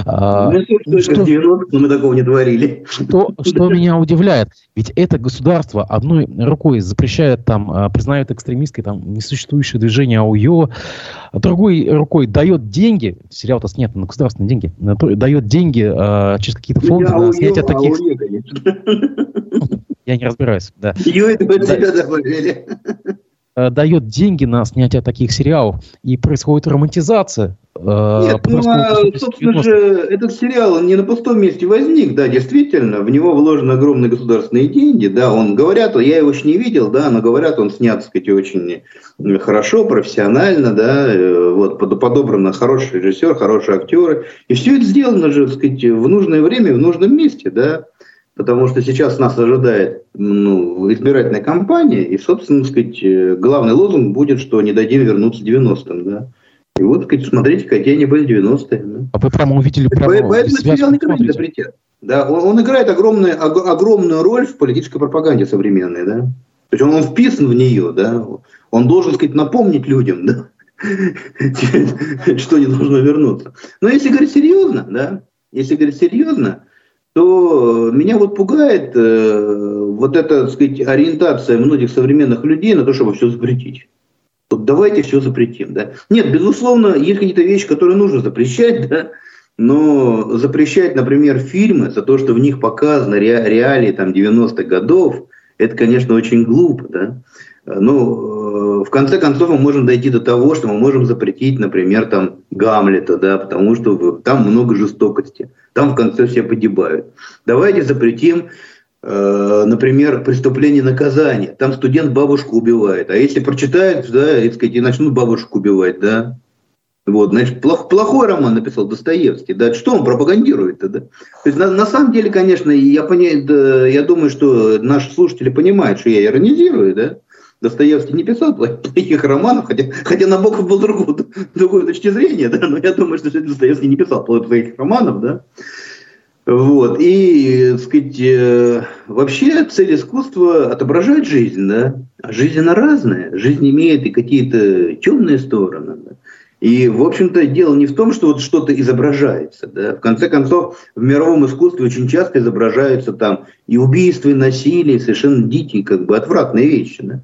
А, ну, что, 90 мы такого не творили. Что, что меня удивляет, ведь это государство одной рукой запрещает там, а, признает экстремистской там несуществующее движение АУЕ, а другой рукой дает деньги, сериал-то снят на государственные деньги, дает деньги а, через какие-то фонды на снятие таких... Я не разбираюсь, да. Ее себя добавили. Э, дает деньги на снятие таких сериалов, и происходит романтизация. Э, Нет, ну, а, собственно же, этот сериал не на пустом месте возник, да, действительно, в него вложены огромные государственные деньги, да, он, говорят, я его еще не видел, да, но говорят, он снят, так сказать, очень хорошо, профессионально, да, э, вот, подобрано хороший режиссер, хорошие актеры, и все это сделано же, так сказать, в нужное время, в нужном месте, да, потому что сейчас нас ожидает ну, избирательная кампания, и, собственно, сказать, э, главный лозунг будет, что не дадим вернуться 90-м. Да? И вот, сказать, смотрите, какие они были 90-е. Да? А вы прямо увидели прямо Поэтому сериал не играет запретит. Да, он, он играет огромную, огромную роль в политической пропаганде современной. Да? То есть он, он вписан в нее, да? он должен сказать, напомнить людям, да? что не должно вернуться. Но если говорить серьезно, да, если говорить серьезно, то меня вот пугает э, вот эта, так сказать, ориентация многих современных людей на то, чтобы все запретить. Вот давайте все запретим, да. Нет, безусловно, есть какие-то вещи, которые нужно запрещать, да, но запрещать, например, фильмы за то, что в них показаны ре, реалии там 90-х годов, это, конечно, очень глупо, да. Ну, э, в конце концов, мы можем дойти до того, что мы можем запретить, например, там Гамлета, да, потому что там много жестокости, там в конце все погибают. Давайте запретим, э, например, преступление наказания. Там студент бабушку убивает, а если прочитают, да, и, сказать, и начнут бабушку убивать, да, вот, значит, плох, плохой роман написал Достоевский, да, что он пропагандирует-то, да? То есть, на, на самом деле, конечно, я, поня... я думаю, что наши слушатели понимают, что я иронизирую, да, Достоевский не писал плохих романов, хотя, хотя Набоков был другой, другой точки зрения, да, но я думаю, что Достоевский не писал плохих романов, да. Вот. И, так сказать, э, вообще цель искусства отображать жизнь, да. Жизнь она разная. Жизнь имеет и какие-то темные стороны. Да? И, в общем-то, дело не в том, что вот что-то изображается. Да? В конце концов, в мировом искусстве очень часто изображаются там и убийства, и насилие, и совершенно дикие, как бы отвратные вещи. Да?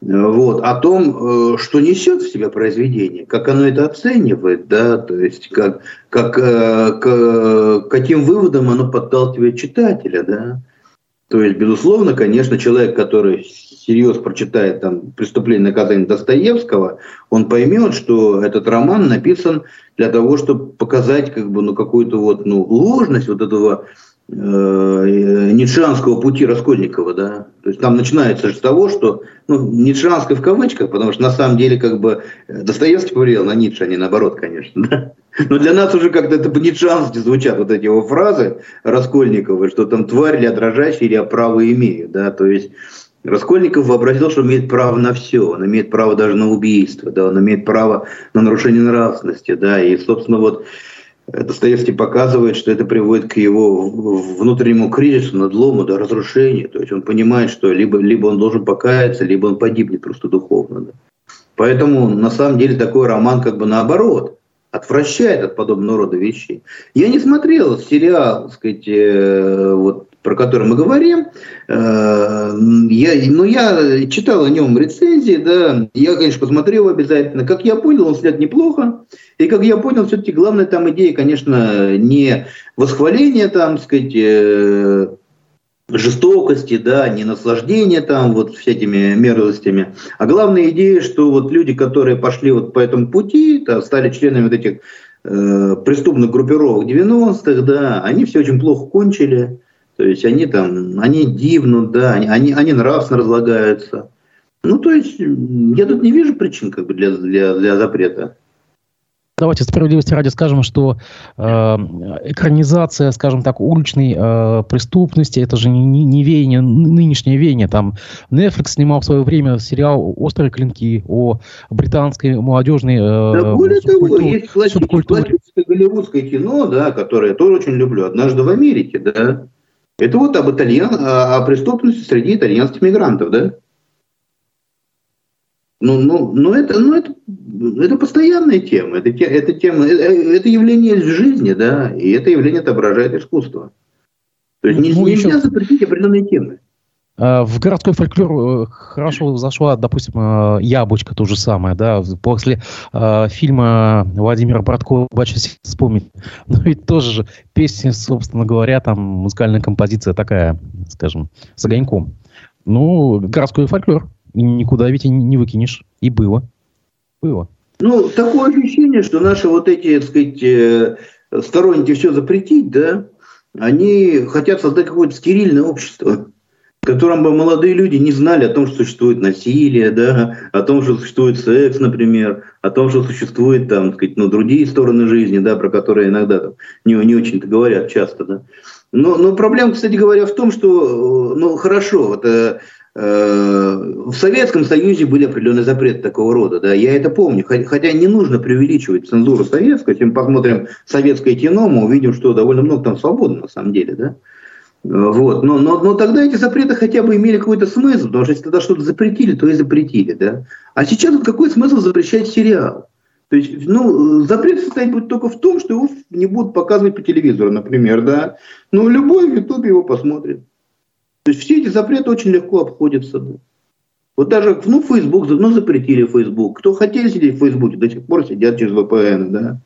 Вот, о том, э, что несет в себя произведение, как оно это оценивает, да, то есть как, как, э, к каким выводом оно подталкивает читателя, да. То есть, безусловно, конечно, человек, который серьезно прочитает там «Преступление и наказание» Достоевского, он поймет, что этот роман написан для того, чтобы показать как бы, ну, какую-то вот, ну, ложность вот этого э, ницшеанского пути Раскольникова, да. То есть там начинается же с того, что, ну, ницшеанское в кавычках, потому что на самом деле как бы Достоевский повлиял на Ницше, а не наоборот, конечно, да. Но для нас уже как-то это по-ницшански звучат вот эти его фразы Раскольникова, что там тварь или дрожащая, или я право имею, да, то есть Раскольников вообразил, что он имеет право на все, он имеет право даже на убийство, да, он имеет право на нарушение нравственности, да, и, собственно, вот Достоевский показывает, что это приводит к его внутреннему кризису, надлому, до разрушения. То есть он понимает, что либо, либо он должен покаяться, либо он погибнет просто духовно. Да. Поэтому на самом деле такой роман как бы наоборот отвращает от подобного рода вещей. Я не смотрел сериал, так сказать, э, вот про который мы говорим, э, я, ну, я читал о нем рецензии, да, я, конечно, посмотрел обязательно. Как я понял, он снят неплохо. И как я понял, все-таки главная там идея, конечно, не восхваление там, сказать, э, жестокости, да, не наслаждение там вот всякими мерзостями, а главная идея, что вот люди, которые пошли вот по этому пути, да, стали членами вот этих э, преступных группировок 90-х, да, они все очень плохо кончили, то есть они там, они дивнут, да, они, они нравственно разлагаются. Ну, то есть я тут не вижу причин как бы для, для, для запрета. Давайте справедливости ради скажем, что э, экранизация, скажем так, уличной э, преступности, это же не, не веяние, нынешнее веяние. Там Netflix снимал в свое время сериал «Острые клинки» о британской молодежной э, да, более того, есть классическое голливудское кино, да, которое я тоже очень люблю, «Однажды в Америке», да, это вот об, итальян, о преступности среди итальянских мигрантов, да? Ну, ну, ну, это, ну это, это постоянная тема, это, это, тема, это, это явление жизни, да, и это явление отображает искусство. То есть ну, нельзя еще... запретить определенные темы. А, в городской фольклор э, хорошо зашла, допустим, э, «Яблочко» то же самое, да, после э, фильма Владимира Браткова «Бачись вспомнить». Но ведь тоже же песня, собственно говоря, там музыкальная композиция такая, скажем, с огоньком. Ну, городской фольклор. Никуда ведь не выкинешь. И было. Было. Ну, такое ощущение, что наши вот эти, так сказать, сторонники все запретить, да, они хотят создать какое-то стерильное общество в котором бы молодые люди не знали о том, что существует насилие, да, о том, что существует секс, например, о том, что существует там, сказать, ну, другие стороны жизни, да, про которые иногда там, не, не очень-то говорят часто, да. Но, но проблема, кстати говоря, в том, что, ну, хорошо, вот, э, э, в Советском Союзе были определенные запреты такого рода, да, я это помню, хотя не нужно преувеличивать цензуру советскую, если мы посмотрим советское кино, мы увидим, что довольно много там свободы на самом деле, да. Вот. Но, но, но тогда эти запреты хотя бы имели какой-то смысл, потому что если тогда что-то запретили, то и запретили. Да? А сейчас вот какой смысл запрещать сериал? То есть, ну, запрет состоит будет только в том, что его не будут показывать по телевизору, например, да. Но любой в Ютубе его посмотрит. То есть все эти запреты очень легко обходятся. Да. Вот даже, ну, Facebook, ну, запретили Facebook. Кто хотели сидеть в Facebook, до сих пор сидят через VPN, да.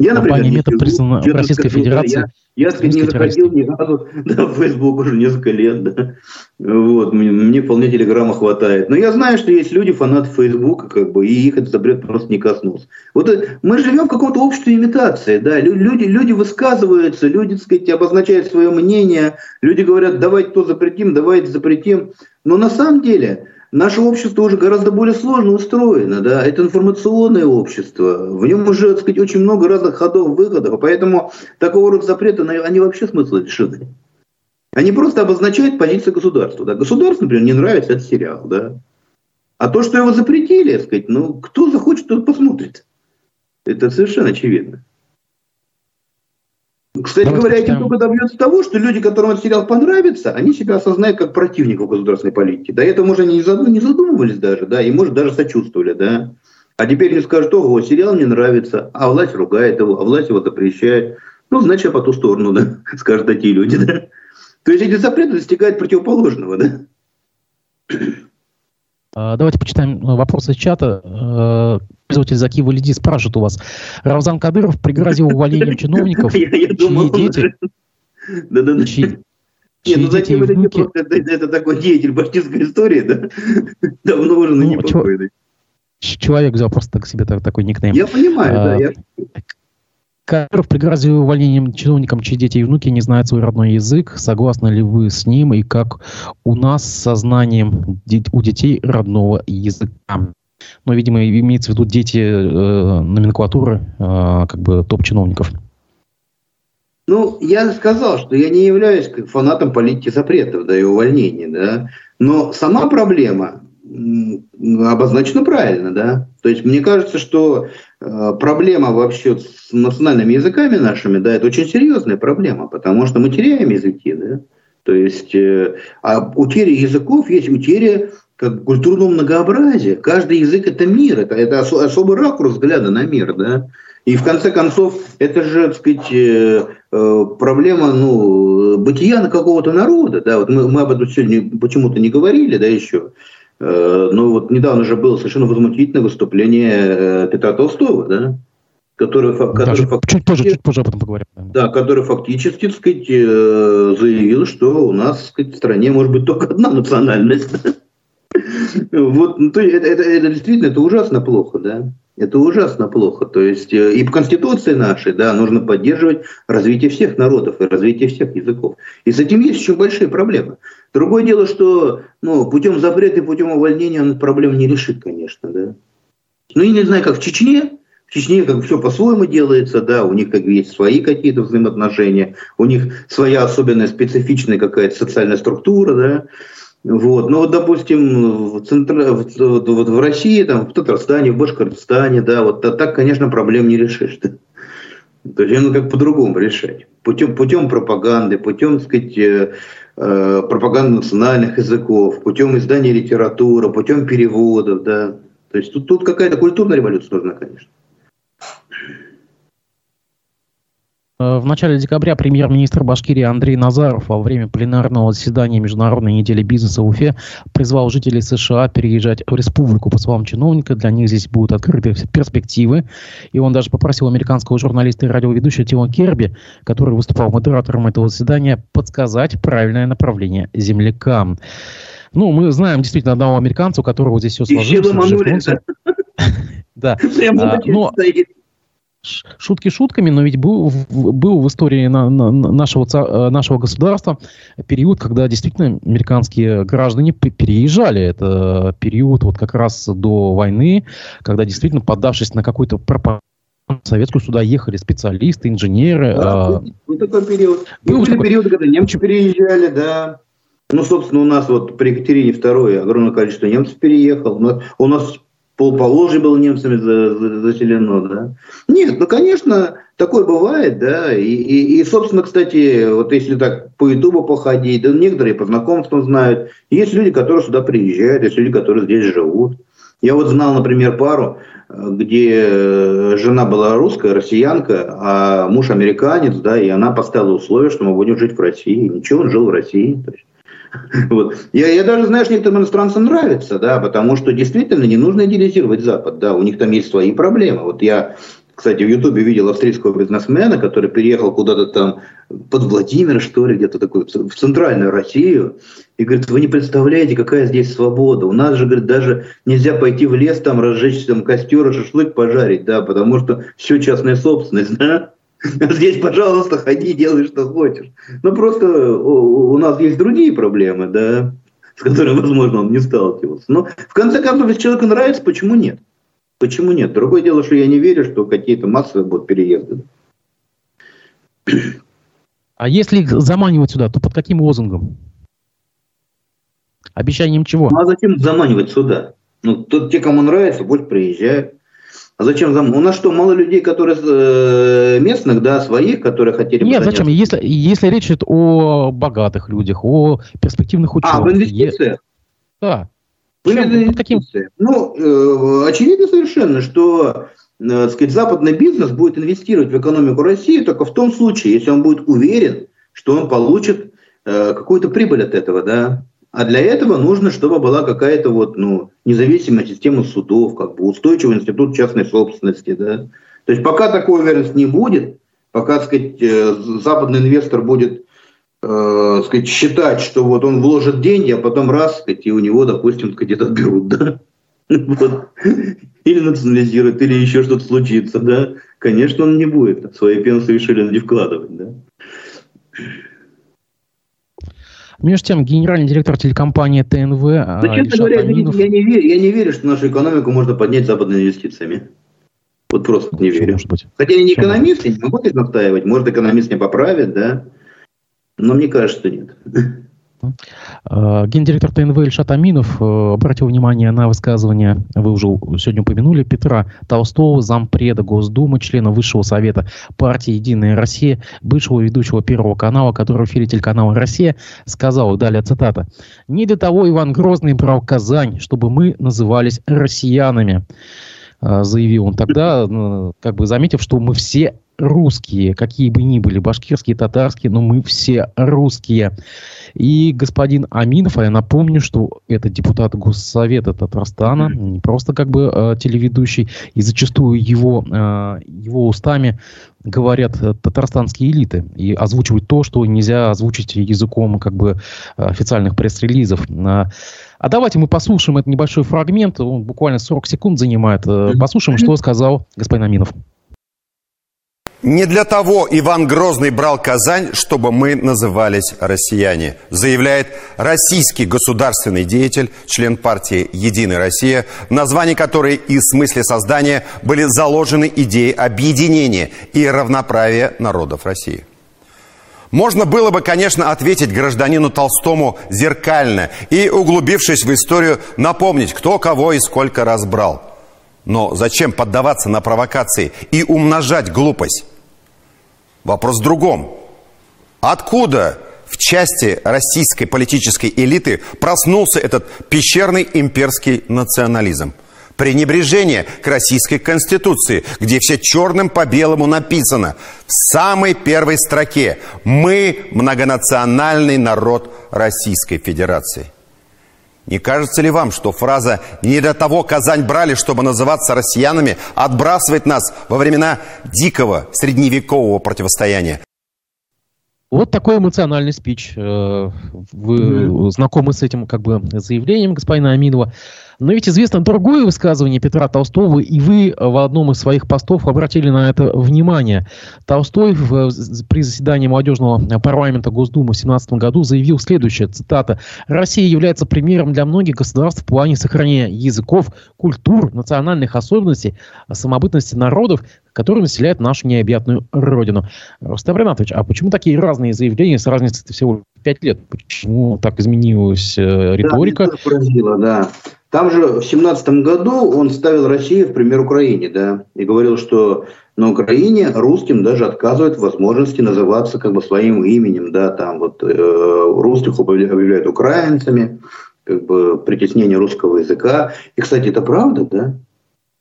Я, например, метод признан в Российской Федерации. Я, я не заходил ни разу да, в Facebook уже несколько лет. Да. Вот, мне, мне вполне Телеграма хватает. Но я знаю, что есть люди, фанаты Фейсбука, как бы, и их этот запрет просто не коснулся. Вот э, мы живем в каком-то обществе имитации. Да? Люди, люди высказываются, люди, так сказать, обозначают свое мнение, люди говорят, давайте то запретим, давайте запретим. Но на самом деле Наше общество уже гораздо более сложно устроено, да, это информационное общество, в нем уже, так сказать, очень много разных ходов, выходов, поэтому такого рода запреты, они вообще смысла лишены. Они просто обозначают позицию государства. Да. Государству, например, не нравится этот сериал, да. А то, что его запретили, так сказать, ну, кто захочет, тот посмотрит. Это совершенно очевидно. Кстати Давайте говоря, этим только добьется того, что люди, которым этот сериал понравится, они себя осознают как противников государственной политики. До этого, может, они не задумывались даже, да, и, может, даже сочувствовали, да. А теперь мне скажут, ого, сериал мне нравится, а власть ругает его, а власть его запрещает. Ну, значит, я по ту сторону, да, скажут такие люди, да. То есть эти запреты достигают противоположного, да. А, давайте почитаем э, вопросы чата. Э, пользователь Заки Валиди спрашивает у вас. Равзан Кадыров пригрозил увольнением чиновников, чьи дети... Да-да-да. Нет, ну Заки Валиди это такой деятель башкирской истории, да? Давно уже на ну, Человек взял просто так себе такой никнейм. Я понимаю, да. Кадыров пригрозил увольнением чиновникам, чьи дети и внуки не знают свой родной язык. Согласны ли вы с ним? И как у нас с сознанием у детей родного языка? Но, видимо, имеется в виду дети э, номенклатуры, э, как бы топ-чиновников. Ну, я сказал, что я не являюсь фанатом политики запретов да, и увольнений. Да? Но сама проблема обозначена правильно, да. То есть мне кажется, что э, проблема вообще с национальными языками нашими, да, это очень серьезная проблема, потому что мы теряем языки, да. То есть, э, а утеря языков есть утеря как культурного многообразия. Каждый язык это мир, это, это ос, особый ракурс взгляда на мир, да. И в конце концов, это же, так сказать, э проблема ну, бытия на какого-то народа. Да? Вот мы, мы об этом сегодня почему-то не говорили, да, еще. Э, ну вот недавно же было совершенно возмутительное выступление э, Петра Толстого, да? Который, который да, чуть позже, чуть позже об этом поговорим. Да, который фактически, так сказать, э, заявил, что у нас, так сказать, в стране может быть только одна национальность. Вот, ну, то, это, это, это действительно это ужасно плохо, да. Это ужасно плохо. То есть и по Конституции нашей, да, нужно поддерживать развитие всех народов и развитие всех языков. И с этим есть еще большие проблемы. Другое дело, что ну, путем запрета и путем увольнения он проблем не решит, конечно, да. Ну, я не знаю, как в Чечне, в Чечне как все по-своему делается, да, у них как есть свои какие-то взаимоотношения, у них своя особенная специфичная какая-то социальная структура, да, вот. Ну вот, допустим, в, центр... вот, в России, там, в Татарстане, в Башкортостане, да, вот так, конечно, проблем не решишь. Да? То есть ну как по-другому решать. Путем, путем пропаганды, путем, так сказать, э, пропаганды национальных языков, путем издания литературы, путем переводов, да. То есть тут, тут какая-то культурная революция нужна, конечно. Э, в начале декабря премьер-министр Башкирии Андрей Назаров во время пленарного заседания Международной недели бизнеса в Уфе призвал жителей США переезжать в республику. По словам чиновника, для них здесь будут открыты перспективы. И он даже попросил американского журналиста и радиоведущего Тима Керби, который выступал модератором этого заседания, подсказать правильное направление землякам. Ну, мы знаем действительно одного американца, у которого здесь все сложилось. Да. А, но шутки шутками, но ведь был, был в истории на, на, нашего, э, нашего государства период, когда действительно американские граждане переезжали. Это период вот как раз до войны, когда действительно, поддавшись на какой-то пропаганду, советскую сюда ехали специалисты, инженеры. Да, а... был такой период. Был такой... период, когда немцы переезжали, да. Ну, собственно, у нас вот при Екатерине II огромное количество немцев переехало. У нас пол Поволжья было немцами заселено, да. Нет, ну, конечно, такое бывает, да, и, и, и, собственно, кстати, вот если так по Ютубу походить, да, некоторые по знакомствам знают, есть люди, которые сюда приезжают, есть люди, которые здесь живут. Я вот знал, например, пару, где жена была русская, россиянка, а муж американец, да, и она поставила условие, что мы будем жить в России. Ничего, он жил в России. То есть Вот. Я, я даже, знаешь, некоторым иностранцам нравится, да, потому что действительно не нужно идеализировать Запад, да, у них там есть свои проблемы. Вот я, кстати, в Ютубе видел австрийского бизнесмена, который переехал куда-то там под Владимир, что ли, где-то такой, в центральную Россию, и говорит, вы не представляете, какая здесь свобода. У нас же, говорит, даже нельзя пойти в лес, там разжечь там костер шашлык пожарить, да, потому что все частная собственность, да. Здесь, пожалуйста, ходи, делай, что хочешь. Ну, просто у, нас есть другие проблемы, да, с которыми, возможно, он не сталкивался. Но, в конце концов, если человеку нравится, почему нет? Почему нет? Другое дело, что я не верю, что какие-то массовые будут переезды. А если их заманивать сюда, то под каким лозунгом? Обещанием чего? Ну, а зачем заманивать сюда? Ну, тут те, кому нравится, пусть приезжают. А зачем зам? У нас что, мало людей, которые э, местных, да, своих, которые хотели Нет, зачем? Если, если речь идет о богатых людях, о перспективных ученых. А, в инвестициях? Да. Были таким... Ну, э, очевидно совершенно, что э, сказать, западный бизнес будет инвестировать в экономику России только в том случае, если он будет уверен, что он получит э, какую-то прибыль от этого, да. А для этого нужно, чтобы была какая-то вот, ну, независимая система судов, как бы устойчивый институт частной собственности, да. То есть пока такой уверенности не будет, пока, так сказать, э, западный инвестор будет э, сказать, считать, что вот он вложит деньги, а потом раз, сказать, и у него, допустим, сказать, отберут, да. Вот. Или национализируют, или еще что-то случится, да. Конечно, он не будет свои пенсы решили не вкладывать, да. Между тем, генеральный директор телекомпании ТНВ... Да, честно говоря, Аминов... я, не верю, я не верю, что нашу экономику можно поднять западными инвестициями. Вот просто не верю. Может быть? Хотя я не экономист, я не могу это настаивать. Может, экономист не поправит, да. Но мне кажется, что нет. А, гендиректор ТНВ Ильшат Аминов э, обратил внимание на высказывание, вы уже сегодня упомянули, Петра Толстого, зампреда Госдумы, члена Высшего Совета партии «Единая Россия», бывшего ведущего Первого канала, который в эфире телеканала «Россия» сказал, далее цитата, «Не для того Иван Грозный брал Казань, чтобы мы назывались россиянами», а, заявил он тогда, как бы заметив, что мы все русские, какие бы ни были, башкирские, татарские, но мы все русские. И господин Аминов, а я напомню, что это депутат Госсовета Татарстана, не просто как бы э, телеведущий, и зачастую его, э, его устами говорят э, татарстанские элиты и озвучивают то, что нельзя озвучить языком как бы официальных пресс-релизов. А давайте мы послушаем этот небольшой фрагмент, он буквально 40 секунд занимает. Послушаем, что сказал господин Аминов. Не для того Иван Грозный брал Казань, чтобы мы назывались россияне, заявляет российский государственный деятель, член партии «Единая Россия», в которой и в смысле создания были заложены идеи объединения и равноправия народов России. Можно было бы, конечно, ответить гражданину Толстому зеркально и, углубившись в историю, напомнить, кто кого и сколько раз брал. Но зачем поддаваться на провокации и умножать глупость? Вопрос в другом. Откуда в части российской политической элиты проснулся этот пещерный имперский национализм? Пренебрежение к российской конституции, где все черным по белому написано в самой первой строке «Мы многонациональный народ Российской Федерации». Не кажется ли вам, что фраза «не для того Казань брали, чтобы называться россиянами» отбрасывает нас во времена дикого средневекового противостояния? Вот такой эмоциональный спич. Э, вы знакомы с этим как бы заявлением господина Аминова. Но ведь известно другое высказывание Петра Толстого, и вы в одном из своих постов обратили на это внимание. Толстой в, при заседании молодежного парламента Госдумы в 2017 году заявил следующее, цитата, «Россия является примером для многих государств в плане сохранения языков, культур, национальных особенностей, самобытности народов, которые населяют нашу необъятную родину». Рустам Ринатович, а почему такие разные заявления с разницей всего пять лет? Почему так изменилась э, риторика? Да, поразило, да. Там же в семнадцатом году он ставил Россию в пример Украине, да, и говорил, что на Украине русским даже отказывают в возможности называться как бы своим именем, да, там вот э, русских объявляют украинцами, как бы притеснение русского языка. И, кстати, это правда, да?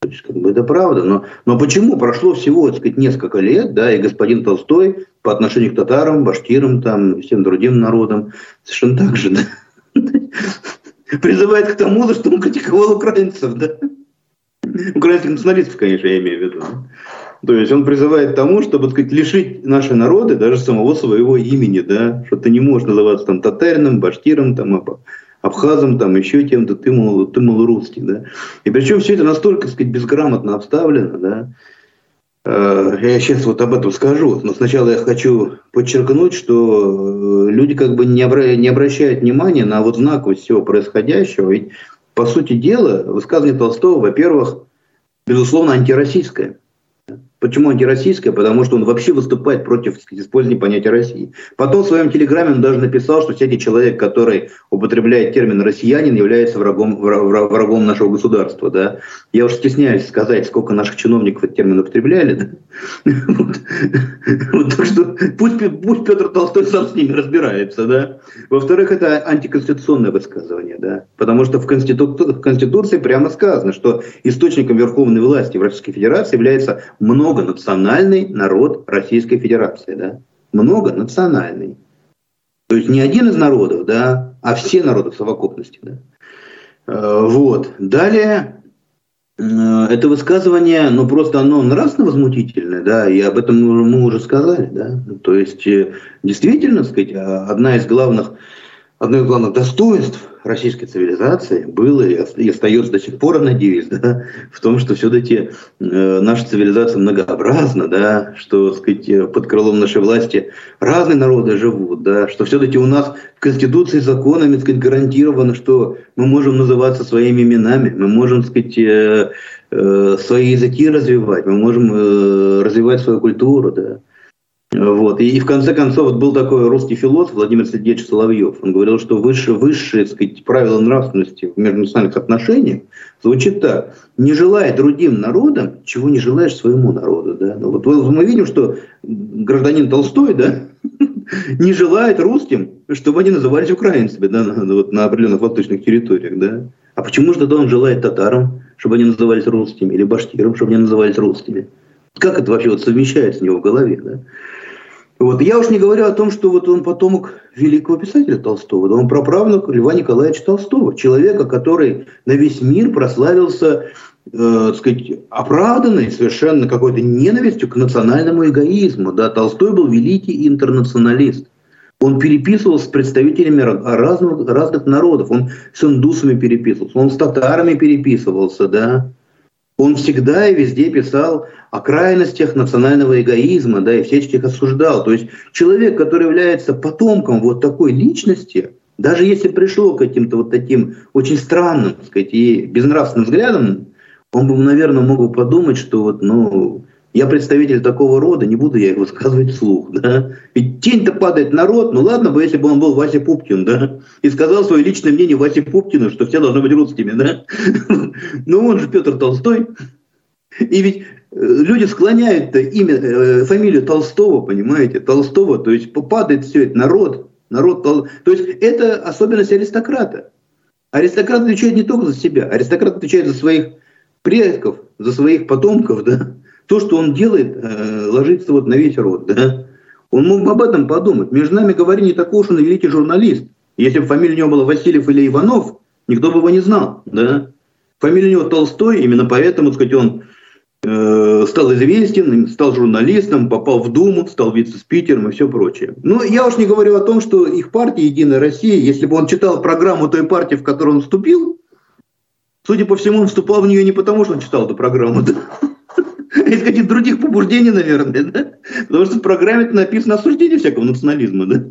То есть, как бы это правда. Но, но почему прошло всего, так сказать, несколько лет, да, и господин Толстой по отношению к татарам, башкирам, там, всем другим народам совершенно так же, да? призывает к тому, что он критиковал украинцев, да? Украинских националистов, конечно, я имею в виду. То есть он призывает к тому, чтобы, так сказать, лишить наши народы даже самого своего имени, да, что ты не можешь называться там татарином, башкиром, там, абхазом, там, еще тем-то, ты, мол, ты, мол, русский, да. И причем все это настолько, так сказать, безграмотно обставлено, да, Э, я сейчас вот об этом скажу, но сначала я хочу подчеркнуть, что э, люди как бы не, не обращают внимания на вот знаковость всего происходящего. Ведь, по сути дела, высказывание Толстого, во-первых, безусловно, антироссийское. Почему антироссийская? Потому что он вообще выступает против использования понятия России. Потом в своем телеграме он даже написал, что всякий человек, который употребляет термин «россиянин», является врагом, врагом нашего государства. Да? Я уж стесняюсь сказать, сколько наших чиновников этот термин употребляли. Так что пусть, Петр Толстой сам с ними разбирается. Да? Во-вторых, это антиконституционное высказывание. Да? Потому что в, Конститу... в Конституции прямо сказано, что источником верховной власти в Российской Федерации является многонациональный народ Российской Федерации. Да? Многонациональный. То есть не один из народов, да, а все народы в совокупности. Да? Э, вот. Далее, э, это высказывание, ну просто оно нравственно возмутительное, да, и об этом мы уже сказали, да. То есть, э, действительно, сказать, одна из главных, одно из главных достоинств российской цивилизации было и остается до сих пор, надеюсь, да, в том, что все-таки э, наша цивилизация многообразна, да, что сказать, под крылом нашей власти разные народы живут, да, что все-таки у нас в Конституции законами сказать, гарантировано, что мы можем называться своими именами, мы можем сказать, э, э, свои языки развивать, мы можем э, развивать свою культуру. Да. Вот. И, и в конце концов вот был такой русский философ Владимир Сергеевич Соловьев. Он говорил, что высшее, высшее сказать, правило нравственности в межнациональных отношениях звучит так. Не желай другим народам, чего не желаешь своему народу. Да? Ну, вот мы видим, что гражданин Толстой да, не желает русским, чтобы они назывались украинцами да, на, вот, на определенных восточных территориях. Да? А почему же тогда он желает татарам, чтобы они назывались русскими, или башкирам, чтобы они назывались русскими? Как это вообще вот совмещается у него в голове? Да? Вот. Я уж не говорю о том, что вот он потомок великого писателя Толстого, да он праправнук Льва Николаевича Толстого, человека, который на весь мир прославился, э, сказать, оправданной совершенно какой-то ненавистью к национальному эгоизму. Да? Толстой был великий интернационалист. Он переписывался с представителями разных, разных народов. Он с индусами переписывался, он с татарами переписывался, да. Он всегда и везде писал о крайностях национального эгоизма, да, и всячески осуждал. То есть человек, который является потомком вот такой личности, даже если пришел к каким-то вот таким очень странным, так сказать, и безнравственным взглядам, он бы, наверное, мог бы подумать, что вот, ну, я представитель такого рода, не буду я их высказывать вслух, да. Ведь тень-то падает народ, ну ладно бы, если бы он был Вася Пупкин, да, и сказал свое личное мнение Васе Пупкину, что все должны быть русскими, да. Но он же Петр Толстой. И ведь э, люди склоняют имя, э, фамилию Толстого, понимаете, Толстого, то есть падает все это, народ, народ, то есть это особенность аристократа. Аристократ отвечает не только за себя, аристократ отвечает за своих предков, за своих потомков, да, то, что он делает, э, ложится вот на весь род. Да? Он мог бы об этом подумать. Между нами говорили, не такой уж он великий журналист. Если бы фамилия у него была Васильев или Иванов, никто бы его не знал. Да? Фамилия у него Толстой, именно поэтому, сказать, он э, стал известен, стал журналистом, попал в Думу, стал вице-спикером и все прочее. Но я уж не говорю о том, что их партия «Единая Россия», если бы он читал программу той партии, в которую он вступил, судя по всему, он вступал в нее не потому, что он читал эту программу, да? из каких-то других побуждений, наверное, да? Потому что в программе написано осуждение всякого национализма, да?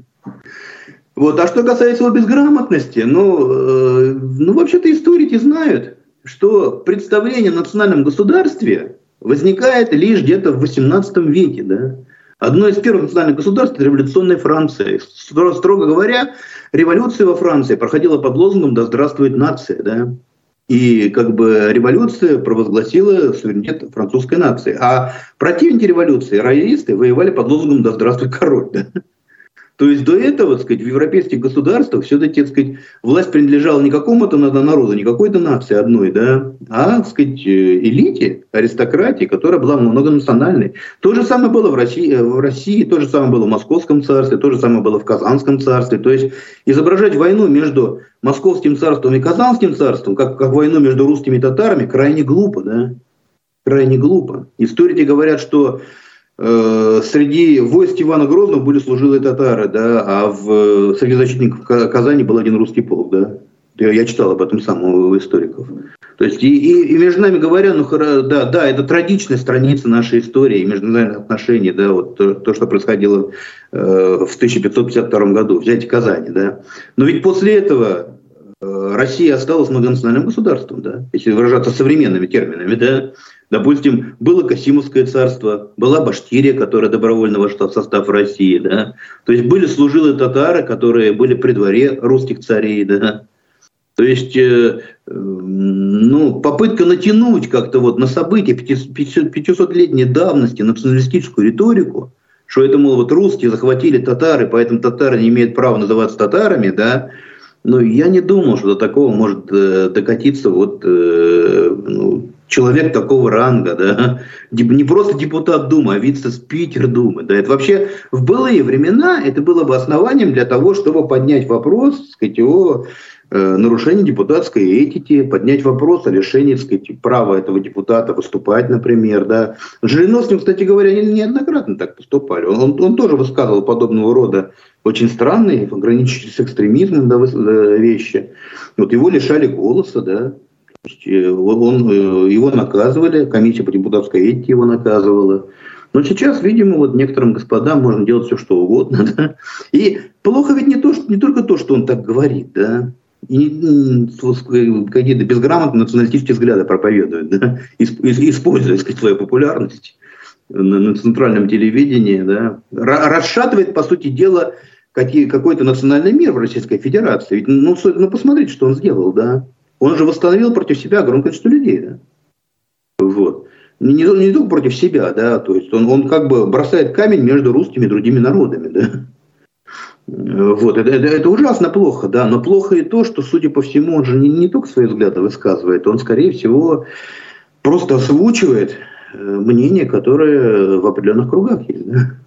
Вот. А что касается его безграмотности, ну, э, ну вообще-то историки знают, что представление о национальном государстве возникает лишь где-то в 18 веке, да? Одно из первых национальных государств – это революционная Франция. Строго говоря, революция во Франции проходила под лозунгом «Да здравствует нация». Да? И как бы революция провозгласила суверенитет французской нации. А противники революции, роялисты, воевали под лозунгом «Да здравствуй король». То есть до этого, так сказать, в европейских государствах все-таки, так сказать, власть принадлежала не какому-то народу, не какой-то нации одной, да, а, так сказать, э, элите, аристократии, которая была многонациональной. То же самое было в России, э, в России, то же самое было в Московском царстве, то же самое было в Казанском царстве. То есть изображать войну между Московским царством и Казанским царством, как, как войну между русскими и татарами, крайне глупо, да, крайне глупо. Историки говорят, что среди войск Ивана Грозного были служилые татары, да, а в, среди защитников Казани был один русский полк, да. Я, я читал об этом сам у историков. То есть, и, и, и между нами говоря, ну, да, да, это трагичная страница нашей истории, международных отношений, да, вот то, то что происходило э, в 1552 году, взять Казани, да. Но ведь после этого э, Россия осталась многонациональным государством, да, если выражаться современными терминами, да. Допустим, было Касимовское царство, была Башкирия, которая добровольно вошла в состав России, да. То есть были служилые татары, которые были при дворе русских царей, да. То есть, э, ну, попытка натянуть как-то вот на события 500-летней давности националистическую риторику, что это, мол, вот русские захватили татары, поэтому татары не имеют права называться татарами, да, но я не думал, что до такого может э, докатиться вот э, ну, человек такого ранга, да, не просто депутат Думы, а вице-спикер Думы, да, это вообще в былые времена это было бы основанием для того, чтобы поднять вопрос, так сказать, о Э, нарушение депутатской этики, поднять вопрос о лишении так сказать, права этого депутата выступать, например. Да. Жириновским, кстати говоря, неоднократно так поступали. Он, он, он тоже высказывал подобного рода очень странные, граничащие с экстремизмом да, э, вещи. Вот его лишали голоса, да. Э, он, его наказывали, комиссия по депутатской этике его наказывала. Но сейчас, видимо, вот некоторым господам можно делать все, что угодно. Да? И плохо ведь не, то, что, не только то, что он так говорит, да, и какие-то безграмотные националистические взгляды проповедуют, да, используя сказать, свою популярность на центральном телевидении, да, расшатывает, по сути дела, какие, какой-то национальный мир в Российской Федерации. Ведь, ну, ну, посмотрите, что он сделал, да. Он же восстановил против себя огромное количество людей, да. Вот. Не, не, только против себя, да, то есть он, он как бы бросает камень между русскими и другими народами, да. Вот, это, это, это ужасно плохо, да, но плохо и то, что, судя по всему, он же не, не только свои взгляды высказывает, он, скорее всего, просто озвучивает э, мнение, которое в определенных кругах есть. Да?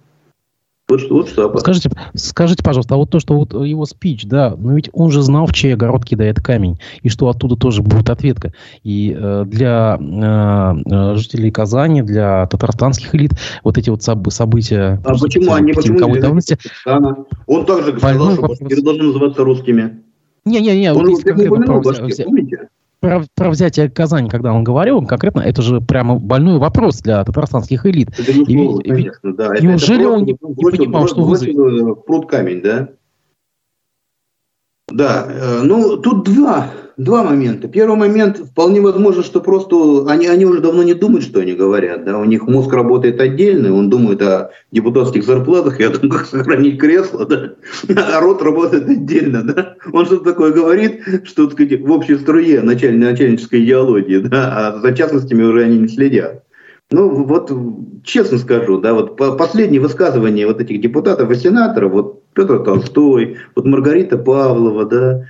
Вот, вот что. Скажите, скажите, пожалуйста, а вот то, что вот его спич, да, но ведь он же знал, в чей огород кидает камень, и что оттуда тоже будет ответка. И э, для э, жителей Казани, для татарстанских элит вот эти вот соб- события... А почему они, почему давности, Он также сказал, что башкиры должны называться русскими. Не-не-не, вот здесь конкретно про, взя... про, про взятие Казани, когда он говорил, он конкретно, это же прямо больной вопрос для татарстанских элит. Это не слово, и, конечно, да. Неужели это, это он не, не понимал, что вы... Пруд камень, да? Да, э, ну тут два два момента. Первый момент, вполне возможно, что просто они, они уже давно не думают, что они говорят. Да? У них мозг работает отдельно, он думает о депутатских зарплатах и о том, как сохранить кресло, да? а рот работает отдельно. Да? Он что-то такое говорит, что так сказать, в общей струе началь, начальнической идеологии, да? а за частностями уже они не следят. Ну, вот честно скажу, да, вот последние высказывания вот этих депутатов и сенаторов, вот Петр Толстой, вот Маргарита Павлова, да,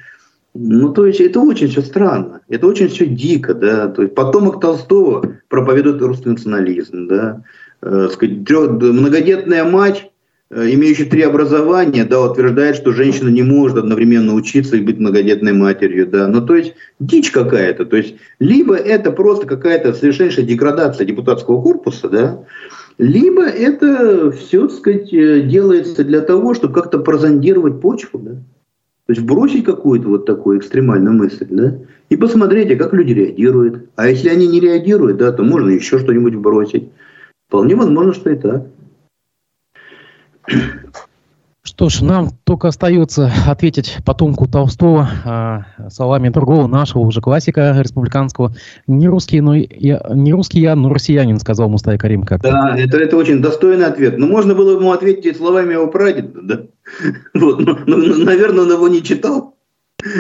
ну, то есть это очень все странно, это очень все дико, да, то есть потомок Толстого проповедует русский национализм, да, э, сказать, многодетная мать, э, имеющая три образования, да, утверждает, что женщина не может одновременно учиться и быть многодетной матерью, да, ну, то есть дичь какая-то, то есть либо это просто какая-то совершеннейшая деградация депутатского корпуса, да, либо это все, так сказать, э, делается для того, чтобы как-то прозондировать почву, да. То есть бросить какую-то вот такую экстремальную мысль, да, и посмотреть, а как люди реагируют. А если они не реагируют, да, то можно еще что-нибудь бросить. Вполне возможно, что и так. Что ж, нам только остается ответить потомку Толстого э, словами другого нашего уже классика республиканского. Не русский, но я, не русский я, но россиянин, сказал Мустай Карим как -то. Да, это, это очень достойный ответ. Но можно было ему ответить словами его прадеда, да? Вот, но, но, наверное, он его не читал.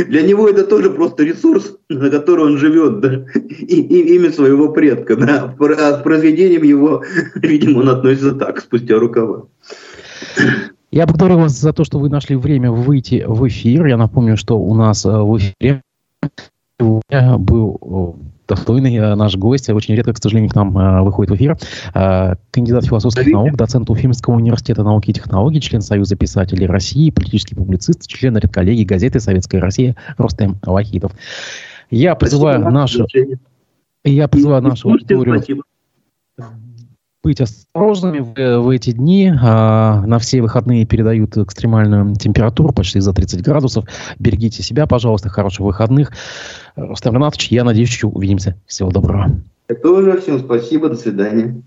Для него это тоже просто ресурс, на который он живет, да, и, и имя своего предка, да, а с произведением его, видимо, он относится так, спустя рукава. Я благодарю вас за то, что вы нашли время выйти в эфир. Я напомню, что у нас э, в эфире был э, достойный э, наш гость. Очень редко, к сожалению, к нам выходит в эфир. Кандидат философских наук, доцент Уфимского университета науки и технологий, член Союза писателей России, политический публицист, член редколлегии газеты «Советская Россия» Ростем Вахитов. Я призываю нашу... Я призываю нашу аудиторию быть осторожными в, в эти дни. А, на все выходные передают экстремальную температуру, почти за 30 градусов. Берегите себя, пожалуйста, хороших выходных. Рустам Ренатович, я надеюсь, что увидимся. Всего доброго. Я тоже. Всем спасибо. До свидания.